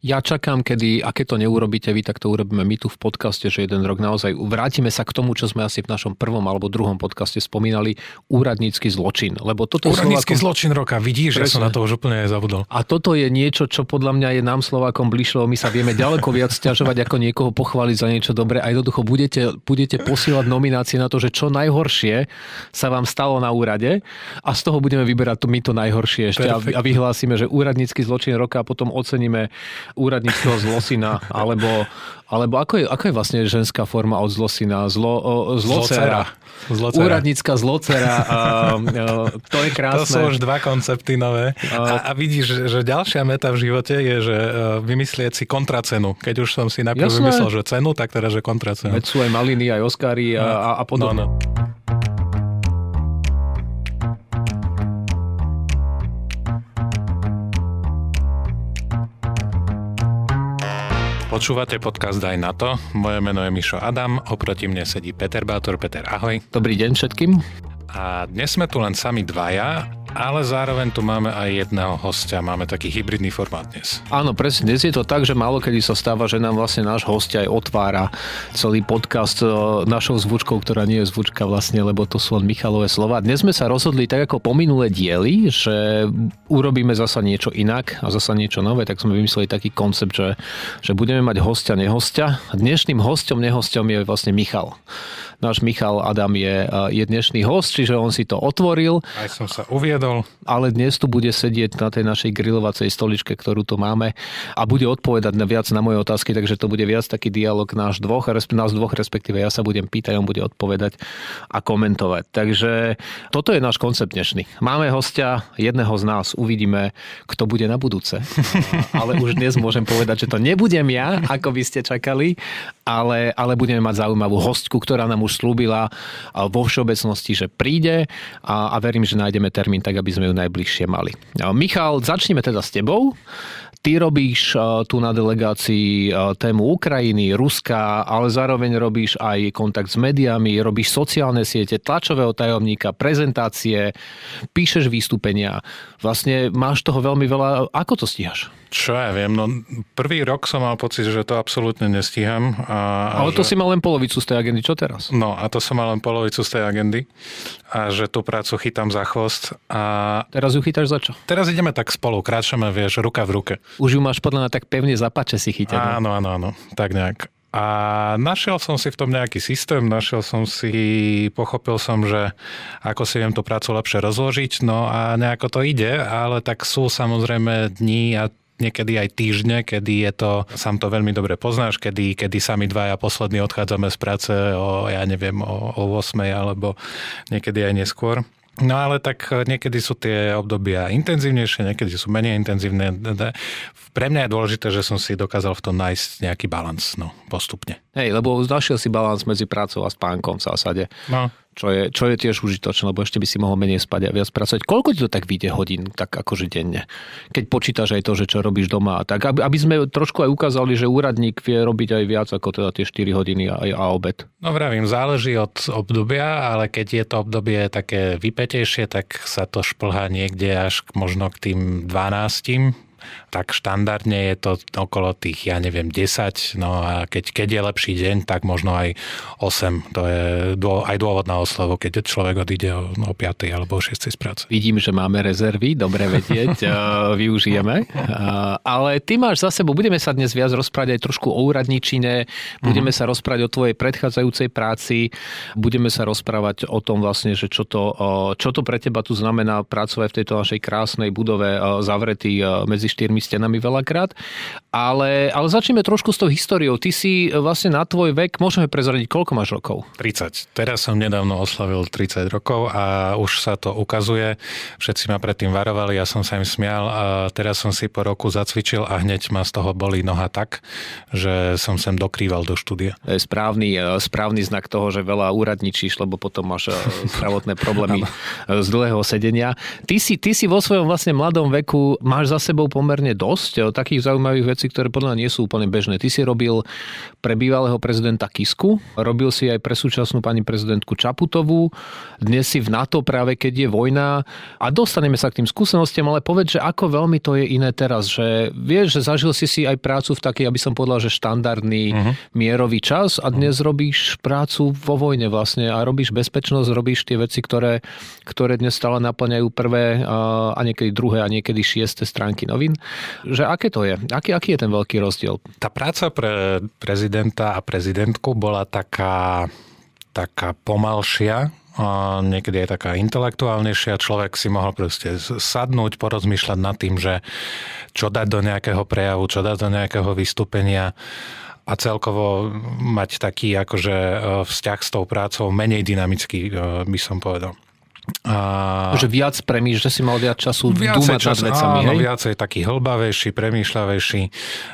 Ja čakám, kedy, a keď to neurobíte vy, tak to urobíme my tu v podcaste, že jeden rok naozaj vrátime sa k tomu, čo sme asi v našom prvom alebo druhom podcaste spomínali, úradnícky zločin. Lebo toto úradnícky Slovákom... zločin roka, vidíš, že som na to už úplne zabudol. A toto je niečo, čo podľa mňa je nám Slovákom bližšie, my sa vieme ďaleko viac stiažovať, ako niekoho pochváliť za niečo dobré a jednoducho budete, budete posielať nominácie na to, že čo najhoršie sa vám stalo na úrade a z toho budeme vyberať to my to najhoršie ešte a, a vyhlásime, že úradnícky zločin roka a potom oceníme úradníckého zlosina, alebo, alebo ako, je, ako je vlastne ženská forma od zlosina? Zlo, zlocera. zlocera. Úradnícka zlocera. A, a, to je krásne. To sú už dva koncepty nové. A, a vidíš, že ďalšia meta v živote je, že e, vymyslieť si kontracenu. Keď už som si najprv vymyslel, že cenu, tak teda, že kontracenu. Veď sú aj maliny, aj Oscary a, a, a podobne. No, no. Počúvate podcast Aj na to. Moje meno je Mišo Adam, oproti mne sedí Peter Bátor. Peter, ahoj. Dobrý deň všetkým. A dnes sme tu len sami dvaja ale zároveň tu máme aj jedného hostia. Máme taký hybridný formát dnes. Áno, presne. Dnes je to tak, že málo kedy sa stáva, že nám vlastne náš hostia aj otvára celý podcast e, našou zvučkou, ktorá nie je zvučka vlastne, lebo to sú len Michalové slova. Dnes sme sa rozhodli tak ako po minulé diely, že urobíme zasa niečo inak a zasa niečo nové, tak sme vymysleli taký koncept, že, že budeme mať hostia, nehostia. Dnešným hostom, nehostom je vlastne Michal. Náš Michal Adam je, e, je dnešný host, čiže on si to otvoril. Aj som sa uviedol. Ale dnes tu bude sedieť na tej našej grilovacej stoličke, ktorú tu máme a bude odpovedať na viac na moje otázky, takže to bude viac taký dialog náš dvoch, nás dvoch, respektíve ja sa budem pýtať, on bude odpovedať a komentovať. Takže toto je náš koncept dnešný. Máme hostia, jedného z nás, uvidíme, kto bude na budúce. ale už dnes môžem povedať, že to nebudem ja, ako by ste čakali, ale, ale budeme mať zaujímavú hostku, ktorá nám už už slúbila vo všeobecnosti, že príde a, a verím, že nájdeme termín tak, aby sme ju najbližšie mali. Michal, začneme teda s tebou. Ty robíš tu na delegácii tému Ukrajiny, Ruska, ale zároveň robíš aj kontakt s médiami, robíš sociálne siete, tlačového tajomníka, prezentácie, píšeš vystúpenia. Vlastne máš toho veľmi veľa. Ako to stíhaš? Čo ja viem, no prvý rok som mal pocit, že to absolútne nestíham. A, a Ale to že... si mal len polovicu z tej agendy, čo teraz? No a to som mal len polovicu z tej agendy a že tú prácu chytám za chvost. A... Teraz ju chytáš za čo? Teraz ideme tak spolu, kráčame, vieš, ruka v ruke. Už ju máš podľa mňa tak pevne zapače si chytať. No? Áno, áno, áno, tak nejak. A našiel som si v tom nejaký systém, našiel som si, pochopil som, že ako si viem tú prácu lepšie rozložiť, no a nejako to ide, ale tak sú samozrejme dní a niekedy aj týždne, kedy je to, sám to veľmi dobre poznáš, kedy, kedy sami dvaja poslední odchádzame z práce o, ja neviem, o, o 8 alebo niekedy aj neskôr. No ale tak niekedy sú tie obdobia intenzívnejšie, niekedy sú menej intenzívne. Pre mňa je dôležité, že som si dokázal v tom nájsť nejaký balans, no, postupne. Hej, lebo našiel si balans medzi prácou a spánkom v zásade. No čo je, čo je tiež užitočné, lebo ešte by si mohol menej spať a viac pracovať. Koľko ti to tak vyjde hodín, tak akože denne? Keď počítaš aj to, že čo robíš doma. Tak aby, aby sme trošku aj ukázali, že úradník vie robiť aj viac ako teda tie 4 hodiny a, a obed. No vravím, záleží od obdobia, ale keď je to obdobie také vypetejšie, tak sa to šplhá niekde až možno k tým 12 tak štandardne je to okolo tých, ja neviem, 10, no a keď, keď je lepší deň, tak možno aj 8. To je dô, aj dôvod na oslovu, keď človek odíde o, o 5. alebo o 6. z práce. Vidím, že máme rezervy, dobre vedieť, využijeme. Ale ty máš za sebou, budeme sa dnes viac rozprávať aj trošku o úradničine, budeme mm-hmm. sa rozprávať o tvojej predchádzajúcej práci, budeme sa rozprávať o tom vlastne, že čo to, čo to pre teba tu znamená pracovať v tejto našej krásnej budove zavretý medzi štyrmi stenami veľakrát. Ale, ale začneme trošku s tou históriou. Ty si vlastne na tvoj vek, môžeme prezradiť, koľko máš rokov? 30. Teraz som nedávno oslavil 30 rokov a už sa to ukazuje. Všetci ma predtým varovali, ja som sa im smial a teraz som si po roku zacvičil a hneď ma z toho boli noha tak, že som sem dokrýval do štúdia. To je správny, e, správny znak toho, že veľa úradničíš, lebo potom máš e, zdravotné problémy z dlhého sedenia. Ty si, ty si vo svojom vlastne mladom veku máš za sebou pomerne pomerne dosť takých zaujímavých vecí, ktoré podľa mňa nie sú úplne bežné. Ty si robil pre bývalého prezidenta Kisku, robil si aj pre súčasnú pani prezidentku Čaputovú, dnes si v NATO práve keď je vojna a dostaneme sa k tým skúsenostiam, ale povedz, že ako veľmi to je iné teraz, že vieš, že zažil si si aj prácu v takej, aby som povedal, že štandardný uh-huh. mierový čas a dnes uh-huh. robíš prácu vo vojne vlastne a robíš bezpečnosť, robíš tie veci, ktoré, ktoré dnes stále naplňajú prvé a niekedy druhé a niekedy šieste stránky novín. Že aké to je? Aký, aký je ten veľký rozdiel? Tá práca pre prezidenta a prezidentku bola taká, taká pomalšia, niekedy je taká intelektuálnejšia. Človek si mohol proste sadnúť, porozmýšľať nad tým, že čo dať do nejakého prejavu, čo dať do nejakého vystúpenia a celkovo mať taký akože e, vzťah s tou prácou menej dynamický, e, by som povedal. A... Že viac premýšľaš, že si mal viac času viacej dúmať čas, nad vecami, áno, hej? viacej taký hlbavejší, premýšľavejší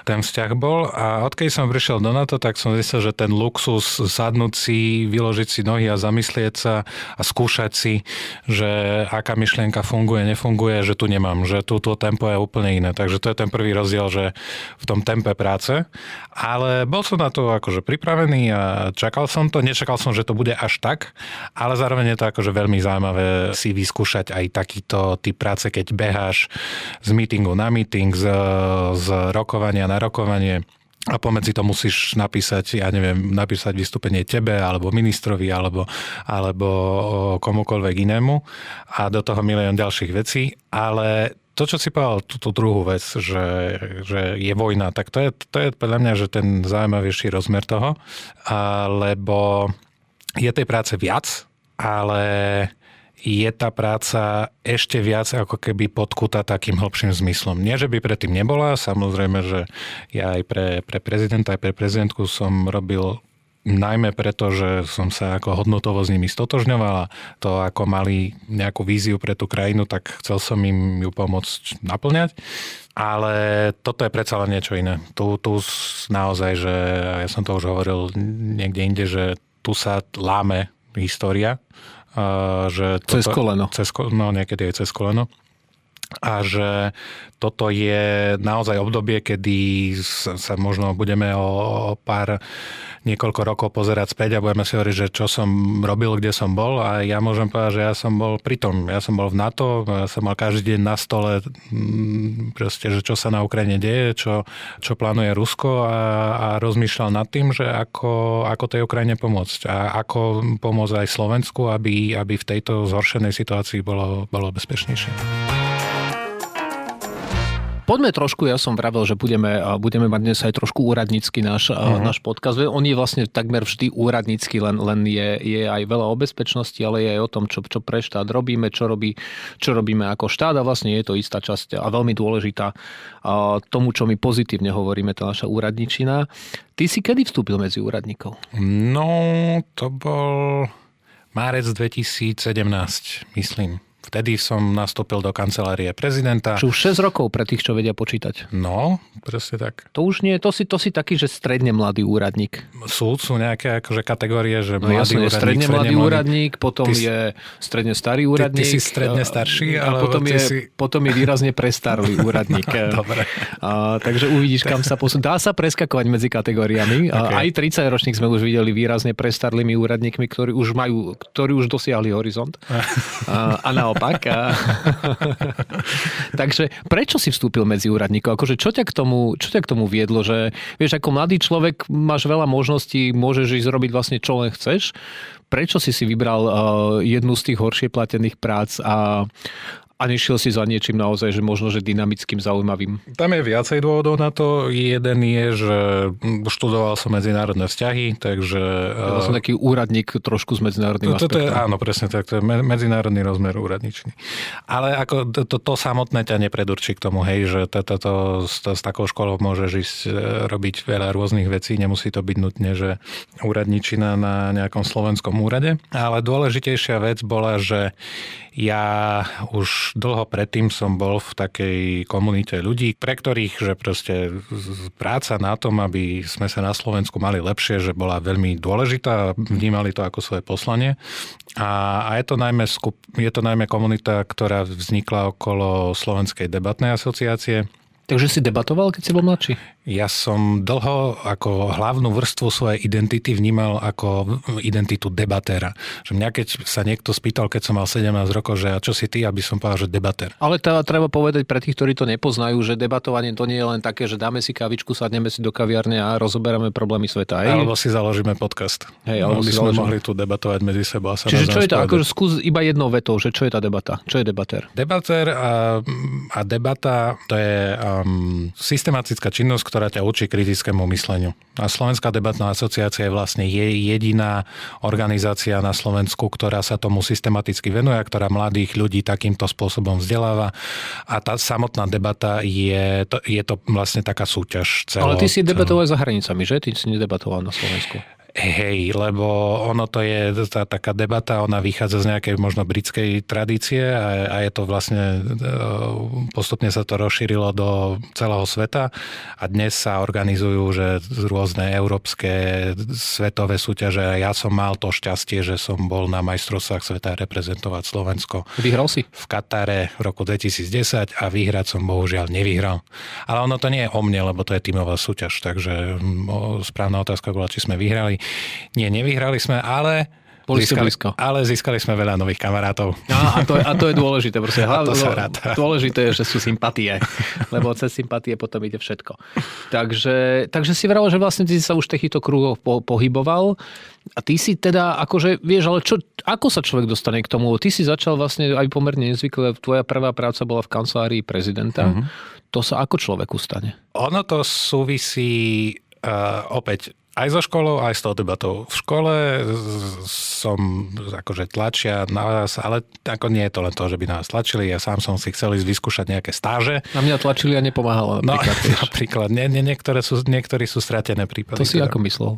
ten vzťah bol a odkedy som prišiel do NATO, tak som zistil, že ten luxus sadnúť si, vyložiť si nohy a zamyslieť sa a skúšať si, že aká myšlienka funguje, nefunguje, že tu nemám, že tu to tempo je úplne iné. Takže to je ten prvý rozdiel, že v tom tempe práce. Ale bol som na to akože pripravený a čakal som to. Nečakal som, že to bude až tak, ale zároveň je to akože veľmi zaujímavé si vyskúšať aj takýto typ práce, keď beháš z meetingu na meeting, z, z rokovania na rokovanie a pomedzi to musíš napísať, ja neviem, napísať vystúpenie tebe, alebo ministrovi, alebo, alebo komukoľvek inému a do toho milión ďalších vecí, ale to, čo si povedal, túto druhú vec, že, že je vojna, tak to je, to je podľa mňa, že ten zaujímavejší rozmer toho, lebo je tej práce viac, ale je tá práca ešte viac ako keby podkutá takým hlbším zmyslom. Nie, že by predtým nebola, samozrejme, že ja aj pre, pre prezidenta, aj pre prezidentku som robil najmä preto, že som sa ako hodnotovo s nimi stotožňoval a to ako mali nejakú víziu pre tú krajinu, tak chcel som im ju pomôcť naplňať. Ale toto je predsa len niečo iné. Tu, tu naozaj, že ja som to už hovoril niekde inde, že tu sa láme história že toto, cez koleno. Cez, no niekedy aj cez koleno. A že toto je naozaj obdobie, kedy sa možno budeme o pár niekoľko rokov pozerať späť a budeme si hovoriť, že čo som robil, kde som bol a ja môžem povedať, že ja som bol pri tom. Ja som bol v NATO, ja som mal každý deň na stole mm, proste, že čo sa na Ukrajine deje, čo, čo plánuje Rusko a, a rozmýšľal nad tým, že ako, ako tej Ukrajine pomôcť a ako pomôcť aj Slovensku, aby, aby v tejto zhoršenej situácii bolo, bolo bezpečnejšie. Poďme trošku, ja som vravel, že budeme, budeme mať dnes aj trošku úradnícky náš, uh-huh. náš podcast. On je vlastne takmer vždy úradnícky, len, len je, je aj veľa o bezpečnosti, ale je aj o tom, čo, čo pre štát robíme, čo, robí, čo robíme ako štát a vlastne je to istá časť a veľmi dôležitá tomu, čo my pozitívne hovoríme, tá naša úradničina. Ty si kedy vstúpil medzi úradníkov? No, to bol márec 2017, myslím. Vtedy som nastúpil do kancelárie prezidenta. Čo už 6 rokov pre tých, čo vedia počítať. No, presne tak. To už nie, to si, to si taký, že stredne mladý úradník. Sú, sú nejaké akože kategórie, že no, mladý jasne, úradník, stredne mladý úradník, potom ty, je stredne starý úradník. Ty, ty si stredne starší, a potom je, si... potom je výrazne prestarlý úradník. Dobre. A, takže uvidíš, kam sa posun. Dá sa preskakovať medzi kategóriami. Okay. A, aj 30 ročník sme už videli výrazne prestarlými úradníkmi, ktorí už majú, ktorí už dosiahli horizont. a, a naopak naopak. A... Takže prečo si vstúpil medzi úradníkov? Akože čo ťa, k tomu, čo ťa k tomu viedlo? Že, vieš, ako mladý človek máš veľa možností, môžeš ísť robiť vlastne čo len chceš. Prečo si si vybral uh, jednu z tých horšie platených prác a, a nešiel si za niečím naozaj, že možno, že dynamickým, zaujímavým? Tam je viacej dôvodov na to. Jeden je, že študoval som medzinárodné vzťahy, takže... Ja som taký úradník trošku s medzinárodným to, to, to je, Áno, presne tak, to je medzinárodný rozmer úradničný. Ale ako to, to, to samotné ťa nepredurčí k tomu, hej, že to, to, to, s, to, s takou školou môžeš ísť e, robiť veľa rôznych vecí, nemusí to byť nutne, že úradničina na nejakom slovenskom úrade. Ale dôležitejšia vec bola, že ja už dlho predtým som bol v takej komunite ľudí, pre ktorých, že proste práca na tom, aby sme sa na Slovensku mali lepšie, že bola veľmi dôležitá, vnímali to ako svoje poslanie. A, a je, to najmä skup, je to najmä komunita, ktorá vznikla okolo Slovenskej debatnej asociácie, Takže si debatoval, keď si bol mladší? Ja som dlho ako hlavnú vrstvu svojej identity vnímal ako identitu debatéra. Že mňa keď sa niekto spýtal, keď som mal 17 rokov, že a čo si ty, aby som povedal, že debatér. Ale tá, treba povedať pre tých, ktorí to nepoznajú, že debatovanie to nie je len také, že dáme si kavičku, sadneme si do kaviarne a rozoberáme problémy sveta. Hej? Alebo si založíme podcast. Hej, alebo by sme založíme. mohli tu debatovať medzi sebou. A sa Čiže čo je to? Akože skús iba jednou vetou, že čo je tá debata? Čo je debatér? Debatér a, a debata to je um, systematická činnosť, ktorá ťa učí kritickému mysleniu. A Slovenská debatná asociácia je vlastne jediná organizácia na Slovensku, ktorá sa tomu systematicky venuje, ktorá mladých ľudí takýmto spôsobom vzdeláva. A tá samotná debata je to, je to vlastne taká súťaž. Celo, Ale ty si debatoval za hranicami, že? Ty si nedebatoval na Slovensku. Hej, lebo ono to je tá taká debata, ona vychádza z nejakej možno britskej tradície a, a je to vlastne, e, postupne sa to rozšírilo do celého sveta a dnes sa organizujú, že rôzne európske svetové súťaže a ja som mal to šťastie, že som bol na majstrovstvách sveta reprezentovať Slovensko. Vyhral si? V Katare v roku 2010 a vyhrať som bohužiaľ nevyhral. Ale ono to nie je o mne, lebo to je tímová súťaž, takže správna otázka bola, či sme vyhrali. Nie, nevyhrali sme, ale boli získali, blízko. Ale získali sme veľa nových kamarátov. No, a, to, a to je dôležité. Proste, a to sa. Dôležité je, že sú sympatie. Lebo cez sympatie potom ide všetko. Takže, takže si vral, že vlastne ty sa už takýchto kruhoch po, pohyboval. A ty si teda, akože, vieš, ale čo, ako sa človek dostane k tomu? Ty si začal vlastne aj pomerne nezvykle, tvoja prvá práca bola v kancelárii prezidenta. Uh-huh. To sa ako človeku stane? Ono to súvisí uh, opäť aj so školou, aj s tou debatou. V škole som akože tlačia na vás, ale ako nie je to len to, že by nás tlačili. Ja sám som si chcel ísť vyskúšať nejaké stáže. Na mňa tlačili a nepomáhalo. Napríklad, no, napríklad. Nie, nie, niektoré sú, niektorí sú stratené prípady. To si teda. ako myslel?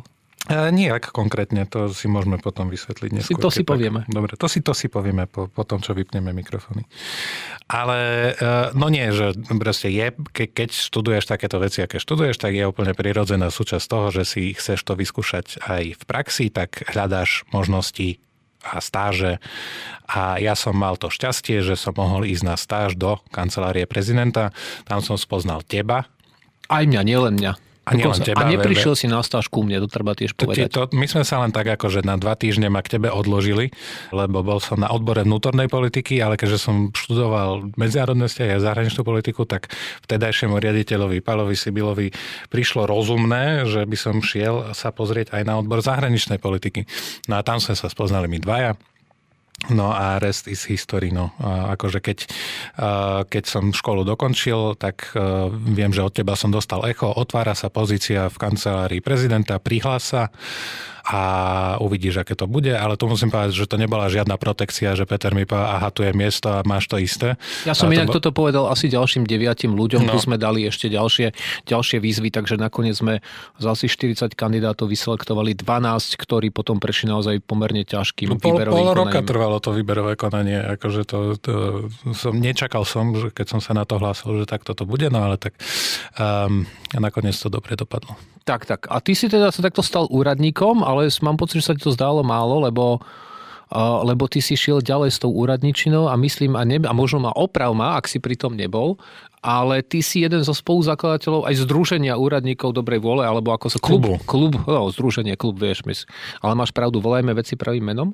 E, nie, ak konkrétne, to si môžeme potom vysvetliť neskôr. Si to si povieme. Dobre, to si to si povieme po, po tom, čo vypneme mikrofóny. Ale e, no nie, že proste je, ke, keď študuješ takéto veci, aké študuješ, tak je úplne prirodzená súčasť toho, že si chceš to vyskúšať aj v praxi, tak hľadáš možnosti a stáže. A ja som mal to šťastie, že som mohol ísť na stáž do kancelárie prezidenta. Tam som spoznal teba. Aj mňa, nielen mňa. A, Dokonca, teba, a neprišiel si na stáž ku mne, to treba tiež povedať. To, my sme sa len tak ako, že na dva týždne ma k tebe odložili, lebo bol som na odbore vnútornej politiky, ale keďže som študoval medzinárodné vzťahy a zahraničnú politiku, tak vtedajšiemu riaditeľovi Palovi Sibilovi prišlo rozumné, že by som šiel sa pozrieť aj na odbor zahraničnej politiky. No a tam sme sa spoznali my dvaja. No a rest is history. No. A akože keď, keď som školu dokončil, tak viem, že od teba som dostal echo. Otvára sa pozícia v kancelárii prezidenta, prihlás sa a uvidíš, aké to bude, ale tu musím povedať, že to nebola žiadna protekcia, že Peter mi povedal, aha, tu je miesto a máš to isté. Ja som inak to... toto povedal asi ďalším deviatim ľuďom, no. tu sme dali ešte ďalšie, ďalšie výzvy, takže nakoniec sme z asi 40 kandidátov vyselektovali 12, ktorí potom prešli naozaj pomerne ťažkým no, pol, výberovým pol roka konaním. Trvalo to výberové konanie, akože to, to som, nečakal som, že keď som sa na to hlásil, že takto to bude, no ale tak um, nakoniec to dobre dopadlo. Tak, tak. A ty si teda sa takto stal úradníkom, ale mám pocit, že sa ti to zdálo málo, lebo lebo ty si šiel ďalej s tou úradničinou a myslím, a, ne, a možno ma oprav ma, ak si pri tom nebol, ale ty si jeden zo spoluzakladateľov aj Združenia úradníkov dobrej vôle, alebo ako sa... Klubu. Klub, no, združenie, klub, vieš, mysl. ale máš pravdu, volajme veci pravým menom.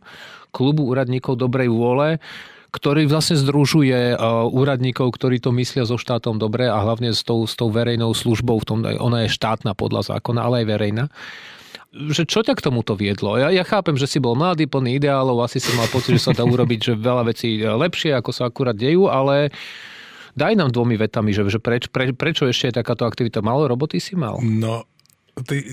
Klubu úradníkov dobrej vôle, ktorý vlastne združuje uh, úradníkov, ktorí to myslia so štátom dobre a hlavne s tou, s tou verejnou službou, v tom, ona je štátna podľa zákona, ale aj verejná že čo ťa k tomuto viedlo? Ja, ja chápem, že si bol mladý, plný ideálov, asi si mal pocit, že sa dá urobiť že veľa vecí lepšie, ako sa akurát dejú, ale daj nám dvomi vetami, že, že preč, pre, prečo ešte je takáto aktivita? Malo roboty si mal? No, Ty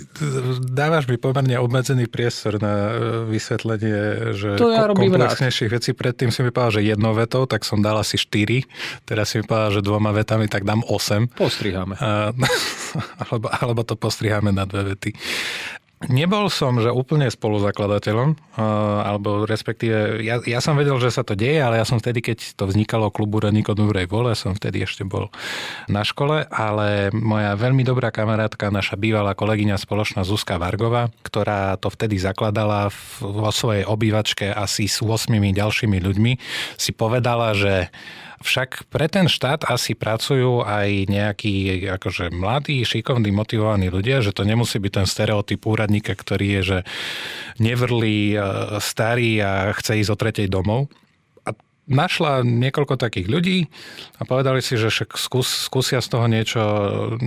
dávaš mi pomerne obmedzený priestor na e, vysvetlenie, že to ja komplexnejších vecí. Predtým si mi povedal, že jednou vetou, tak som dal asi štyri. Teraz si mi povedal, že dvoma vetami, tak dám osem. Postriháme. A, alebo, alebo to postriháme na dve vety. Nebol som, že úplne spoluzakladateľom, alebo respektíve, ja, ja som vedel, že sa to deje, ale ja som vtedy, keď to vznikalo klubu Radníko Dobrej vole, som vtedy ešte bol na škole, ale moja veľmi dobrá kamarátka, naša bývalá kolegyňa spoločná Zuzka Vargova, ktorá to vtedy zakladala vo svojej obývačke asi s 8 ďalšími ľuďmi, si povedala, že Však pre ten štát asi pracujú aj nejakí akože mladí, šikovní, motivovaní ľudia, že to nemusí byť ten stereotyp úradníka, ktorý je, že nevrlý, e, starý a chce ísť o tretej domov našla niekoľko takých ľudí a povedali si, že však skús, skúsia z toho niečo,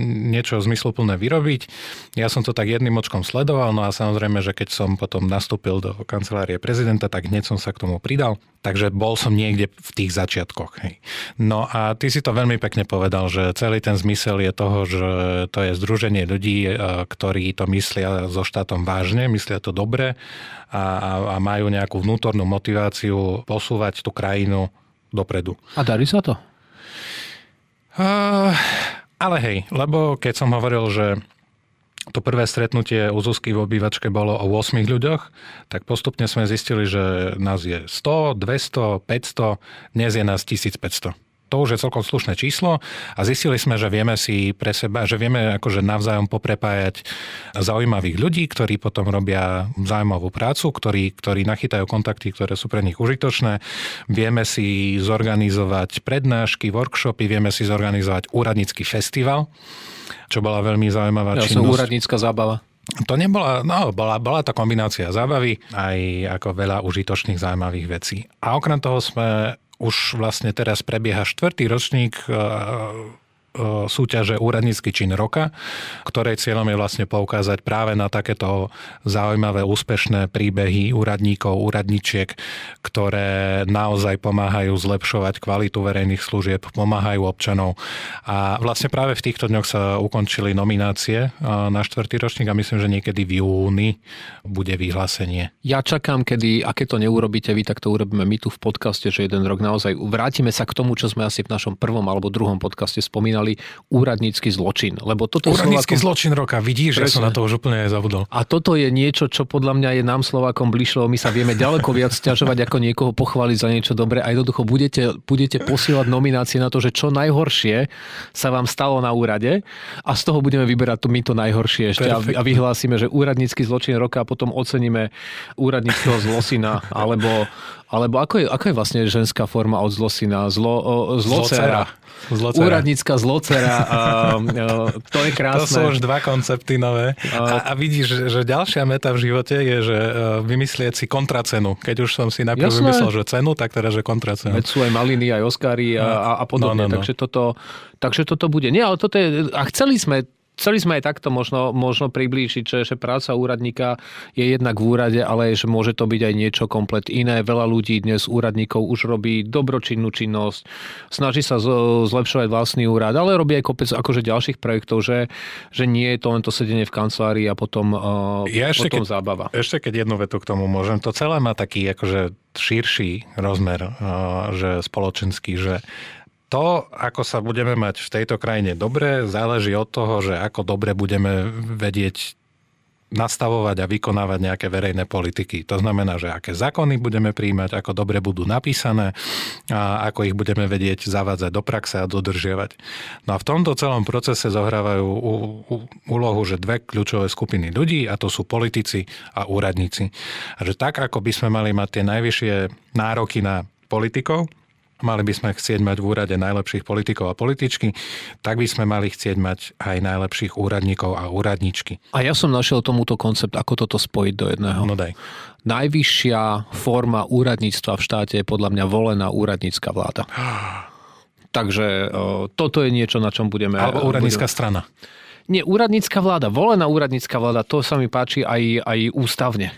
niečo zmysluplné vyrobiť. Ja som to tak jedným očkom sledoval, no a samozrejme, že keď som potom nastúpil do kancelárie prezidenta, tak hneď som sa k tomu pridal. Takže bol som niekde v tých začiatkoch. Hej. No a ty si to veľmi pekne povedal, že celý ten zmysel je toho, že to je združenie ľudí, e, ktorí to myslia so štátom vážne, myslia to dobre a, a, a majú nejakú vnútornú motiváciu posúvať tú krajinu dopredu. A darí sa to? Uh, ale hej, lebo keď som hovoril, že to prvé stretnutie u Zuzky v obývačke bolo o 8 ľuďoch, tak postupne sme zistili, že nás je 100, 200, 500, dnes je nás 1500 to už je celkom slušné číslo a zistili sme, že vieme si pre seba, že vieme akože navzájom poprepájať zaujímavých ľudí, ktorí potom robia zaujímavú prácu, ktorí, ktorí nachytajú kontakty, ktoré sú pre nich užitočné. Vieme si zorganizovať prednášky, workshopy, vieme si zorganizovať úradnícky festival, čo bola veľmi zaujímavá ja činnosť. Som úradnícka zábava. To nebola, no, bola, bola to kombinácia zábavy aj ako veľa užitočných zaujímavých vecí. A okrem toho sme už vlastne teraz prebieha štvrtý ročník E, súťaže Úradnícky čin roka, ktorej cieľom je vlastne poukázať práve na takéto zaujímavé, úspešné príbehy úradníkov, úradničiek, ktoré naozaj pomáhajú zlepšovať kvalitu verejných služieb, pomáhajú občanov. A vlastne práve v týchto dňoch sa ukončili nominácie e, na štvrtý ročník a myslím, že niekedy v júni bude vyhlásenie. Ja čakám, kedy, a keď to neurobíte vy, tak to urobíme my tu v podcaste, že jeden rok naozaj vrátime sa k tomu, čo sme asi v našom prvom alebo druhom podcaste spomínali nazvali úradnícky zločin. Lebo toto úradnícky Slovákom... zločin roka, vidíš, že som na to už úplne zabudol. A toto je niečo, čo podľa mňa je nám Slovákom bližšie, my sa vieme ďaleko viac stiažovať, ako niekoho pochváliť za niečo dobré a jednoducho budete, budete posielať nominácie na to, že čo najhoršie sa vám stalo na úrade a z toho budeme vyberať to my to najhoršie ešte a, a vyhlásime, že úradnícky zločin roka a potom oceníme úradníckého zlosina alebo alebo ako je, ako je vlastne ženská forma od zlosina? Zlo, zlocera. Zlocera. Úradnícka zlocera. A, a, to je krásne. To sú už dva koncepty nové. A, a vidíš, že ďalšia meta v živote je, že e, vymyslieť si kontracenu. Keď už som si najprv Jasné. vymyslel, že cenu, tak teraz, že kontracenu. Veď sú aj maliny, aj Oscary a, a, a podobne. No, no, no. Takže, toto, takže toto bude. Nie, ale toto je... A chceli sme Chceli sme aj takto možno, možno priblížiť, že, že práca úradníka je jednak v úrade, ale že môže to byť aj niečo komplet iné. Veľa ľudí dnes úradníkov už robí dobročinnú činnosť, snaží sa zlepšovať vlastný úrad, ale robí aj kopec akože ďalších projektov, že, že nie je to len to sedenie v kancelárii a potom, uh, ja ešte potom keď, zábava. Ešte keď jednu vetu k tomu môžem, to celé má taký akože širší rozmer, uh, že spoločenský, že to, ako sa budeme mať v tejto krajine dobre, záleží od toho, že ako dobre budeme vedieť nastavovať a vykonávať nejaké verejné politiky. To znamená, že aké zákony budeme príjmať, ako dobre budú napísané a ako ich budeme vedieť zavádzať do praxe a dodržiavať. No a v tomto celom procese zohrávajú úlohu, že dve kľúčové skupiny ľudí a to sú politici a úradníci. A že tak, ako by sme mali mať tie najvyššie nároky na politikov, Mali by sme chcieť mať v úrade najlepších politikov a političky, tak by sme mali chcieť mať aj najlepších úradníkov a úradničky. A ja som našiel tomuto koncept, ako toto spojiť do jedného. No daj. Najvyššia forma úradníctva v štáte je podľa mňa volená úradnícka vláda. Takže toto je niečo, na čom budeme... Alebo úradnícka budeme... strana. Nie, úradnícka vláda, volená úradnícka vláda, to sa mi páči aj, aj ústavne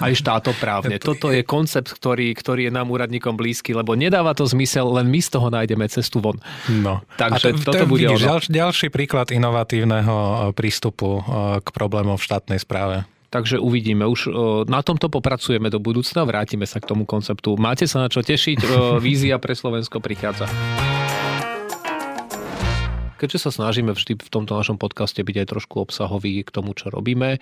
aj štátoprávne. Toto je koncept, ktorý, ktorý je nám úradníkom blízky, lebo nedáva to zmysel, len my z toho nájdeme cestu von. No. Takže to, toto to bude vidíš, ďal, ďalší príklad inovatívneho e, prístupu e, k problémom v štátnej správe. Takže uvidíme. Už e, na tomto popracujeme do budúcna, vrátime sa k tomu konceptu. Máte sa na čo tešiť, vízia pre Slovensko prichádza keďže sa snažíme vždy v tomto našom podcaste byť aj trošku obsahový k tomu, čo robíme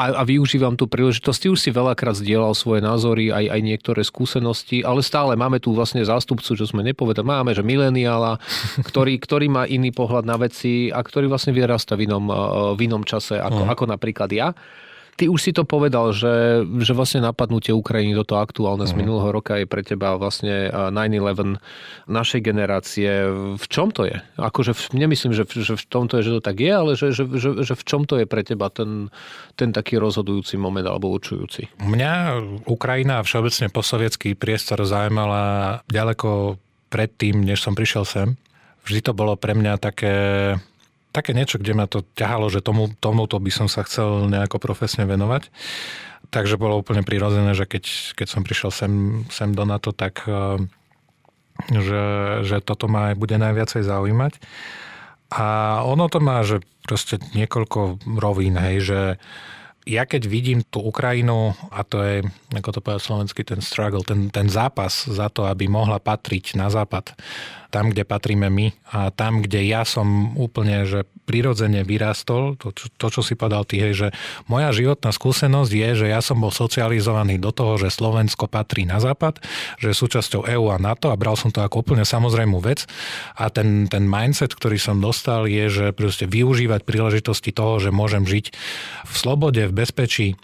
a, a využívam tú príležitosť, ty už si veľakrát zdieľal svoje názory, aj, aj niektoré skúsenosti, ale stále máme tu vlastne zástupcu, čo sme nepovedali, máme, že mileniála, ktorý, ktorý má iný pohľad na veci a ktorý vlastne vyrasta v inom, v inom čase, ako, uh-huh. ako napríklad ja. Ty už si to povedal, že, že vlastne napadnutie Ukrajiny, toto aktuálne z mhm. minulého roka je pre teba vlastne 9-11 našej generácie. V čom to je? Akože nemyslím, že, že v tomto je, že to tak je, ale že, že, že, že v čom to je pre teba ten, ten taký rozhodujúci moment alebo určujúci? Mňa Ukrajina a všeobecne posovietský priestor zaujímala ďaleko predtým, než som prišiel sem. Vždy to bolo pre mňa také také niečo, kde ma to ťahalo, že tomu, tomuto by som sa chcel nejako profesne venovať. Takže bolo úplne prirodzené, že keď, keď som prišiel sem, sem do NATO, tak eh, že, že toto ma aj bude najviacej zaujímať. A ono to má, že proste niekoľko rovín, hej, že ja keď vidím tú Ukrajinu, a to je, ako to povedal slovensky, ten struggle, ten, ten zápas za to, aby mohla patriť na západ, tam, kde patríme my a tam, kde ja som úplne, že prirodzene vyrástol, to, to čo si povedal ty, hej, že moja životná skúsenosť je, že ja som bol socializovaný do toho, že Slovensko patrí na západ, že je súčasťou EÚ a NATO a bral som to ako úplne samozrejmú vec. A ten, ten mindset, ktorý som dostal je, že proste využívať príležitosti toho, že môžem žiť v slobode, v bezpečí,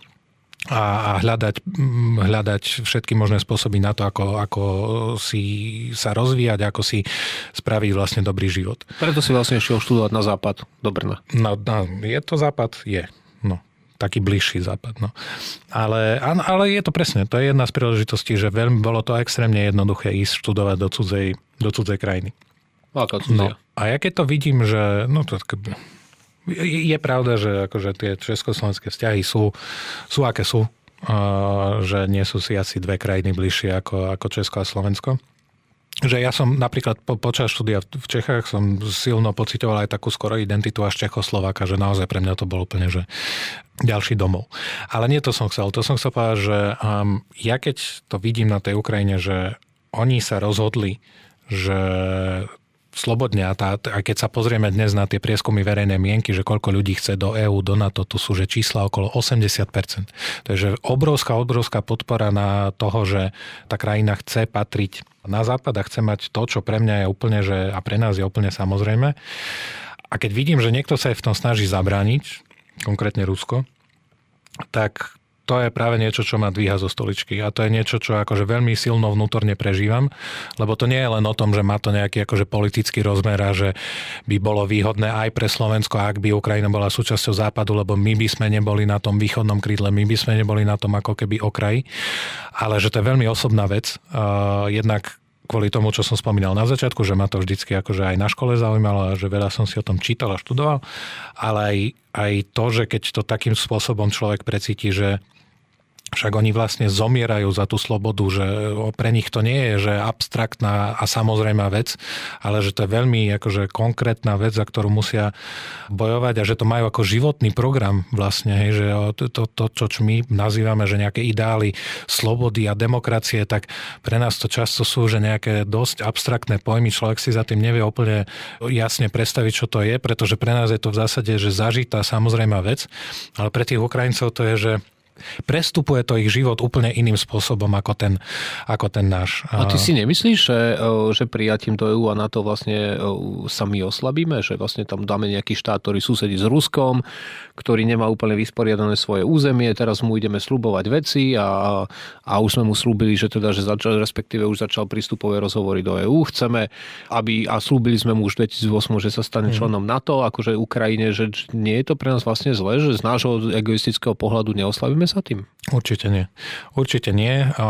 a, a hľadať, mm, hľadať všetky možné spôsoby na to, ako, ako si sa rozvíjať, ako si spraviť vlastne dobrý život. Preto si vlastne išiel študovať na západ, do Brna. No, no je to západ? Je. No, taký bližší západ. No. Ale, ale je to presne, to je jedna z príležitostí, že veľmi bolo to extrémne jednoduché ísť študovať do cudzej, do cudzej krajiny. Aká cudzia? No, a ja keď to vidím, že no to je pravda, že akože tie československé vzťahy sú, sú aké sú, že nie sú si asi dve krajiny bližšie ako, ako Česko a Slovensko. Že ja som napríklad po, počas štúdia v Čechách som silno pocitoval aj takú skoro identitu až Čechoslováka, že naozaj pre mňa to bol úplne, že ďalší domov. Ale nie to som chcel. To som chcel povedať, že um, ja keď to vidím na tej Ukrajine, že oni sa rozhodli, že slobodne a, tá, a keď sa pozrieme dnes na tie prieskumy verejnej mienky, že koľko ľudí chce do EÚ, do NATO, tu sú že čísla okolo 80%. Takže obrovská, obrovská podpora na toho, že tá krajina chce patriť na západ a chce mať to, čo pre mňa je úplne, že, a pre nás je úplne samozrejme. A keď vidím, že niekto sa aj v tom snaží zabrániť, konkrétne Rusko, tak to je práve niečo, čo ma dvíha zo stoličky. A to je niečo, čo akože veľmi silno vnútorne prežívam, lebo to nie je len o tom, že má to nejaký akože politický rozmer a že by bolo výhodné aj pre Slovensko, ak by Ukrajina bola súčasťou západu, lebo my by sme neboli na tom východnom krídle, my by sme neboli na tom ako keby okraji, ale že to je veľmi osobná vec. Uh, jednak kvôli tomu, čo som spomínal na začiatku, že ma to vždycky akože aj na škole zaujímalo že veľa som si o tom čítal a študoval, ale aj, aj to, že keď to takým spôsobom človek precíti, že však oni vlastne zomierajú za tú slobodu, že pre nich to nie je že abstraktná a samozrejmá vec, ale že to je veľmi akože konkrétna vec, za ktorú musia bojovať a že to majú ako životný program vlastne, hej, že to, to, to, čo my nazývame, že nejaké ideály slobody a demokracie, tak pre nás to často sú, že nejaké dosť abstraktné pojmy, človek si za tým nevie úplne jasne predstaviť, čo to je, pretože pre nás je to v zásade, že zažitá samozrejmá vec, ale pre tých Ukrajincov to je, že prestupuje to ich život úplne iným spôsobom ako ten, ako ten náš. A ty si nemyslíš, že, že prijatím do EU a NATO vlastne sa my oslabíme? Že vlastne tam dáme nejaký štát, ktorý susedí s Ruskom, ktorý nemá úplne vysporiadané svoje územie, teraz mu ideme slubovať veci a, a už sme mu slúbili, že teda, že začal, respektíve už začal prístupové rozhovory do EÚ. Chceme, aby, a slúbili sme mu už 2008, že sa stane mhm. členom NATO, akože Ukrajine, že nie je to pre nás vlastne zle, že z nášho egoistického pohľadu neoslavíme sa tým? Určite nie. Určite nie. A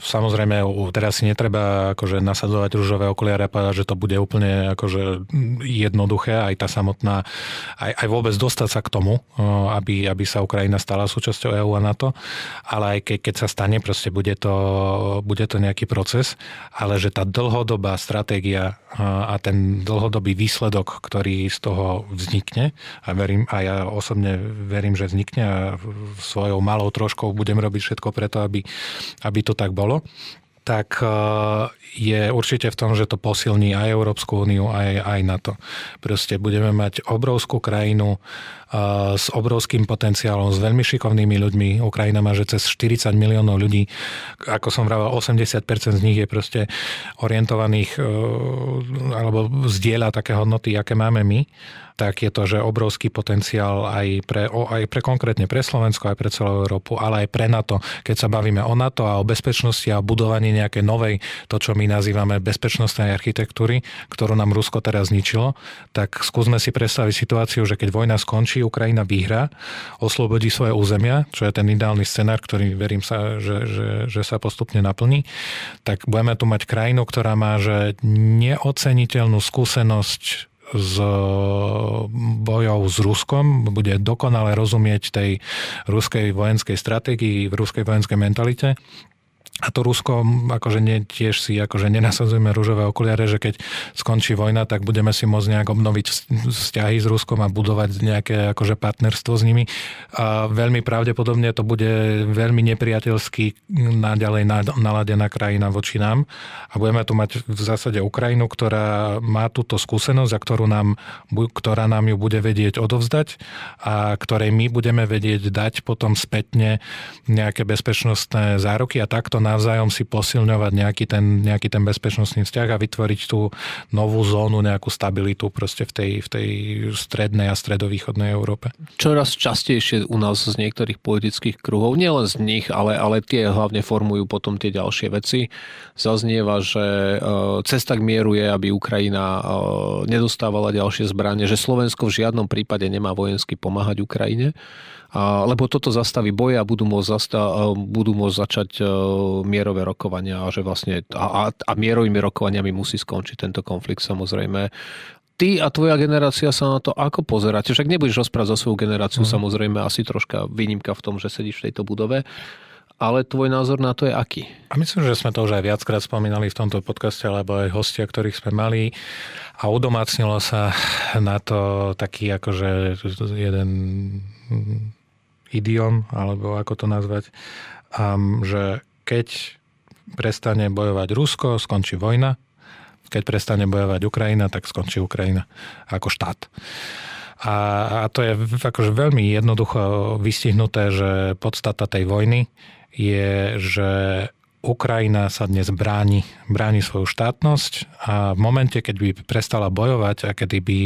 samozrejme, teraz si netreba akože nasadzovať rúžové okuliare a povedať, že to bude úplne akože jednoduché, aj tá samotná, aj, aj vôbec dostať sa k tomu, aby, aby sa Ukrajina stala súčasťou EÚ a NATO, ale aj keď, keď sa stane, proste bude to, bude to nejaký proces, ale že tá dlhodobá stratégia a ten dlhodobý výsledok, ktorý z toho vznikne, a verím, a ja osobne verím, že vznikne a svoj svojou malou troškou budem robiť všetko preto, aby, aby to tak bolo tak e, je určite v tom, že to posilní aj Európsku úniu, aj, aj NATO. Proste budeme mať obrovskú krajinu s obrovským potenciálom, s veľmi šikovnými ľuďmi. Ukrajina má, že cez 40 miliónov ľudí, ako som vravel, 80% z nich je proste orientovaných e, alebo zdieľa také hodnoty, aké máme my tak je to, že obrovský potenciál aj pre, aj pre konkrétne pre Slovensko, aj pre celú Európu, ale aj pre NATO. Keď sa bavíme o NATO a o bezpečnosti a o budovaní nejakej novej, to čo my nazývame bezpečnostnej architektúry, ktorú nám Rusko teraz zničilo, tak skúsme si predstaviť situáciu, že keď vojna skončí, Ukrajina vyhrá, oslobodí svoje územia, čo je ten ideálny scenár, ktorý verím sa, že, že, že sa postupne naplní, tak budeme tu mať krajinu, ktorá má že neoceniteľnú skúsenosť s bojou s Ruskom, bude dokonale rozumieť tej ruskej vojenskej stratégii, ruskej vojenskej mentalite a to Rusko, akože nie, tiež si akože nenasadzujeme rúžové okuliare, že keď skončí vojna, tak budeme si môcť nejak obnoviť vzťahy s Ruskom a budovať nejaké akože partnerstvo s nimi. A veľmi pravdepodobne to bude veľmi nepriateľský naďalej naladená krajina voči nám. A budeme tu mať v zásade Ukrajinu, ktorá má túto skúsenosť a ktorú nám, ktorá nám ju bude vedieť odovzdať a ktorej my budeme vedieť dať potom spätne nejaké bezpečnostné zároky a takto navzájom si posilňovať nejaký ten, nejaký ten bezpečnostný vzťah a vytvoriť tú novú zónu, nejakú stabilitu proste v tej, v tej strednej a stredovýchodnej Európe. Čoraz častejšie u nás z niektorých politických kruhov, nielen z nich, ale, ale tie hlavne formujú potom tie ďalšie veci, zaznieva, že e, cesta k mieru je, aby Ukrajina e, nedostávala ďalšie zbranie, že Slovensko v žiadnom prípade nemá vojensky pomáhať Ukrajine lebo toto zastaví boje a budú môcť, zasta, budú môcť začať uh, mierové rokovania a že vlastne a, a, a mierovými rokovaniami musí skončiť tento konflikt samozrejme ty a tvoja generácia sa na to ako pozeráte? Však nebudeš rozprávať za svoju generáciu, mm. samozrejme asi troška výnimka v tom, že sedíš v tejto budove. Ale tvoj názor na to je aký? A myslím, že sme to už aj viackrát spomínali v tomto podcaste, alebo aj hostia, ktorých sme mali. A udomácnilo sa na to taký akože jeden idiom, alebo ako to nazvať, um, že keď prestane bojovať Rusko, skončí vojna, keď prestane bojovať Ukrajina, tak skončí Ukrajina ako štát. A, a to je akože veľmi jednoducho vystihnuté, že podstata tej vojny je, že Ukrajina sa dnes bráni, bráni svoju štátnosť a v momente, keď by prestala bojovať a kedy by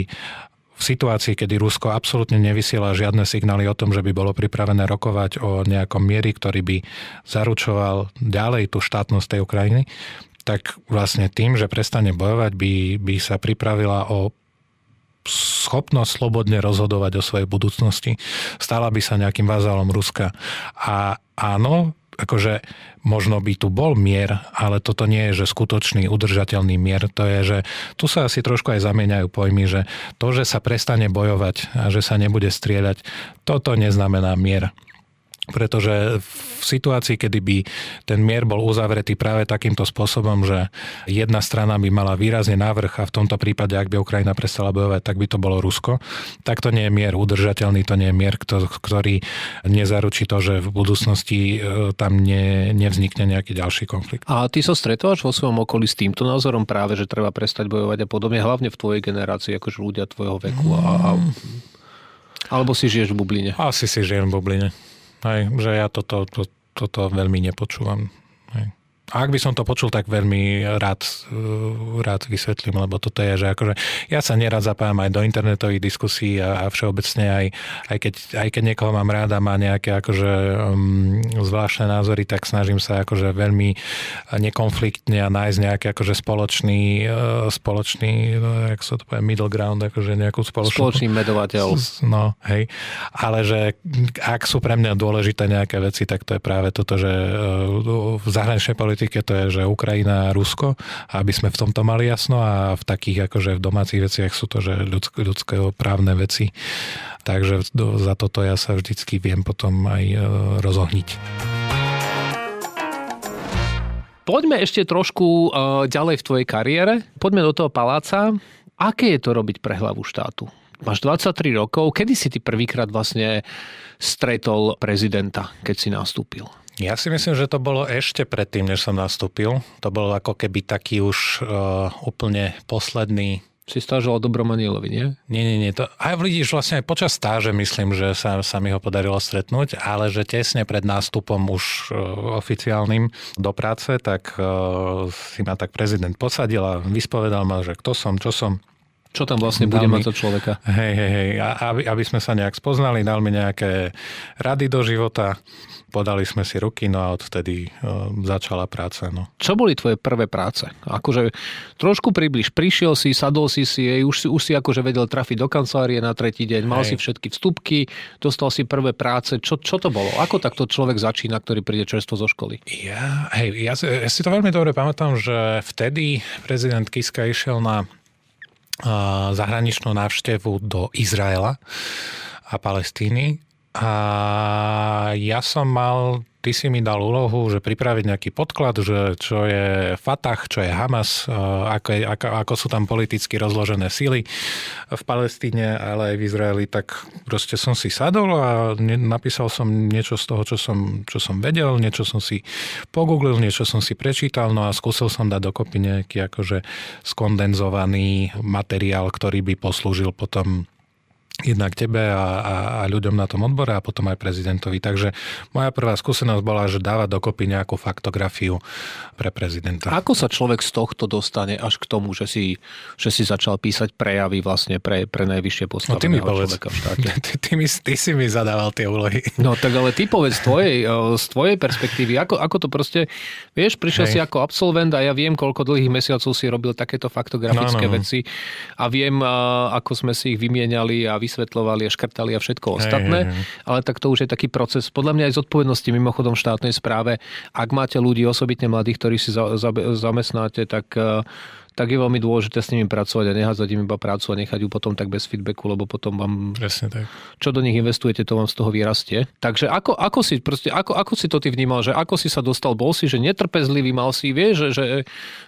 v situácii, kedy Rusko absolútne nevysiela žiadne signály o tom, že by bolo pripravené rokovať o nejakom miery, ktorý by zaručoval ďalej tú štátnosť tej Ukrajiny, tak vlastne tým, že prestane bojovať, by, by sa pripravila o schopnosť slobodne rozhodovať o svojej budúcnosti. Stala by sa nejakým vazálom Ruska. A áno, akože možno by tu bol mier, ale toto nie je, že skutočný udržateľný mier. To je, že tu sa asi trošku aj zamieňajú pojmy, že to, že sa prestane bojovať a že sa nebude strieľať, toto neznamená mier pretože v situácii, kedy by ten mier bol uzavretý práve takýmto spôsobom, že jedna strana by mala výrazne návrh a v tomto prípade, ak by Ukrajina prestala bojovať, tak by to bolo Rusko, tak to nie je mier udržateľný, to nie je mier, ktorý nezaručí to, že v budúcnosti e, tam ne, nevznikne nejaký ďalší konflikt. A ty sa stretávaš vo svojom okolí s týmto názorom práve, že treba prestať bojovať a podobne, hlavne v tvojej generácii, akože ľudia tvojho veku a, a... Alebo si žiješ v bubline? Asi si žijem v bubline. Hej, že ja toto, to, toto veľmi nepočúvam. A ak by som to počul, tak veľmi rád, uh, rád vysvetlím, lebo toto je, že akože ja sa nerad zapájam aj do internetových diskusí a, a všeobecne aj, aj, keď, aj keď niekoho mám rád a má nejaké akože um, zvláštne názory, tak snažím sa akože veľmi nekonfliktne a nájsť nejaký akože spoločný, uh, spoločný, no, jak sa to povie, middle ground, akože nejakú spoločnú... Spoločný medovateľ. No, hej. Ale že ak sú pre mňa dôležité nejaké veci, tak to je práve toto, že uh, v zahraničnej politike politike to je, že Ukrajina a Rusko, aby sme v tomto mali jasno a v takých akože v domácich veciach sú to, že ľudské, ľudské právne veci. Takže za toto ja sa vždycky viem potom aj e, rozohniť. Poďme ešte trošku e, ďalej v tvojej kariére. Poďme do toho paláca. Aké je to robiť pre hlavu štátu? Máš 23 rokov. Kedy si ty prvýkrát vlastne stretol prezidenta, keď si nastúpil? Ja si myslím, že to bolo ešte predtým, než som nastúpil. To bol ako keby taký už uh, úplne posledný si stážoval Dobrom Anielovi, nie? Nie, nie, nie. To, aj vidíš, vlastne aj počas stáže myslím, že sa, sa mi ho podarilo stretnúť, ale že tesne pred nástupom už uh, oficiálnym do práce, tak uh, si ma tak prezident posadil a vyspovedal ma, že kto som, čo som Čo tam vlastne bude mať za človeka? Hej, hej, hej. Aby, aby sme sa nejak spoznali, dal mi nejaké rady do života podali sme si ruky, no a odvtedy uh, začala práca. No. Čo boli tvoje prvé práce? Akože trošku približ, prišiel si, sadol si si, jej, už si, už si akože vedel trafiť do kancelárie na tretí deň, mal hej. si všetky vstupky, dostal si prvé práce. Čo, čo to bolo? Ako takto človek začína, ktorý príde čerstvo zo školy? Ja, hej, ja, si, ja si to veľmi dobre pamätám, že vtedy prezident Kiska išiel na zahraničnú návštevu do Izraela a Palestíny a ja som mal, ty si mi dal úlohu, že pripraviť nejaký podklad, že čo je Fatah, čo je Hamas, ako, je, ako, ako sú tam politicky rozložené sily v Palestíne, ale aj v Izraeli, tak proste som si sadol a napísal som niečo z toho, čo som, čo som vedel, niečo som si pogooglil, niečo som si prečítal, no a skúsil som dať dokopy nejaký akože skondenzovaný materiál, ktorý by poslúžil potom jednak tebe a, a, a ľuďom na tom odbore a potom aj prezidentovi. Takže moja prvá skúsenosť bola, že dávať dokopy nejakú faktografiu pre prezidenta. Ako sa človek z tohto dostane až k tomu, že si, že si začal písať prejavy vlastne pre, pre najvyššie postaveného no, ty mi povedz. človeka v štáte? Ty, ty, mi, ty si mi zadával tie úlohy. No tak ale ty povedz z tvojej, z tvojej perspektívy, ako, ako to proste, vieš, prišiel Hej. si ako absolvent a ja viem, koľko dlhých mesiacov si robil takéto faktografické no, no, no. veci a viem, ako sme si ich vymieniali a vysvetľovali a škrtali a všetko ostatné, hej, hej. ale tak to už je taký proces, podľa mňa aj zodpovednosti mimochodom v štátnej správe. Ak máte ľudí, osobitne mladých, ktorí si za, za, zamestnáte, tak uh, tak je veľmi dôležité s nimi pracovať a neházať im iba prácu a nechať ju potom tak bez feedbacku, lebo potom vám... Presne tak. Čo do nich investujete, to vám z toho vyrastie. Takže ako, ako, si, proste, ako, ako si to ty vnímal, že ako si sa dostal, bol si, že netrpezlivý, mal si, vieš, že, že,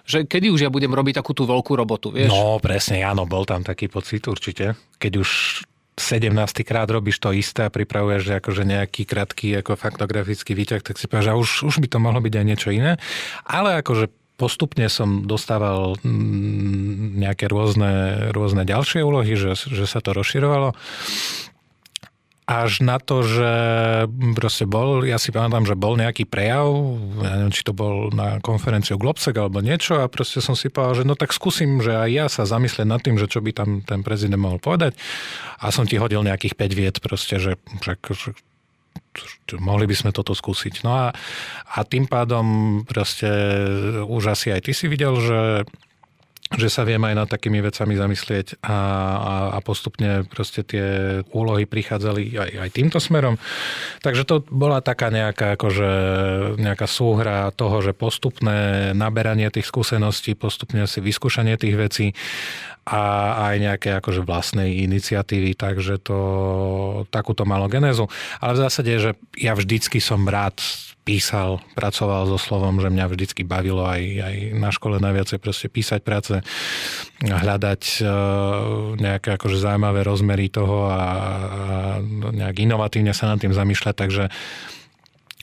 že kedy už ja budem robiť takú tú veľkú robotu, vieš? No, presne, áno, bol tam taký pocit určite. Keď už 17. krát robíš to isté a pripravuješ akože nejaký krátky ako faktografický výťah, tak si povieš, že už, už by to mohlo byť aj niečo iné. Ale akože postupne som dostával mm, nejaké rôzne, rôzne ďalšie úlohy, že, že sa to rozširovalo. Až na to, že proste bol, ja si pamätám, že bol nejaký prejav, ja neviem, či to bol na konferenciu Globsek alebo niečo a proste som si povedal, že no tak skúsim, že aj ja sa zamyslieť nad tým, že čo by tam ten prezident mohol povedať a som ti hodil nejakých 5 viet proste, že, že, že mohli by sme toto skúsiť. No a, a tým pádom proste už asi aj ty si videl, že že sa viem aj nad takými vecami zamyslieť a, a, a postupne proste tie úlohy prichádzali aj, aj týmto smerom. Takže to bola taká nejaká, akože, nejaká súhra toho, že postupné naberanie tých skúseností, postupne si vyskúšanie tých vecí a aj nejaké akože vlastnej iniciatívy, takže to takúto malo genézu. Ale v zásade, že ja vždycky som rád písal, pracoval so slovom, že mňa vždycky bavilo aj, aj na škole najviacej proste písať práce, hľadať uh, nejaké akože zaujímavé rozmery toho a, a nejak inovatívne sa nad tým zamýšľať, takže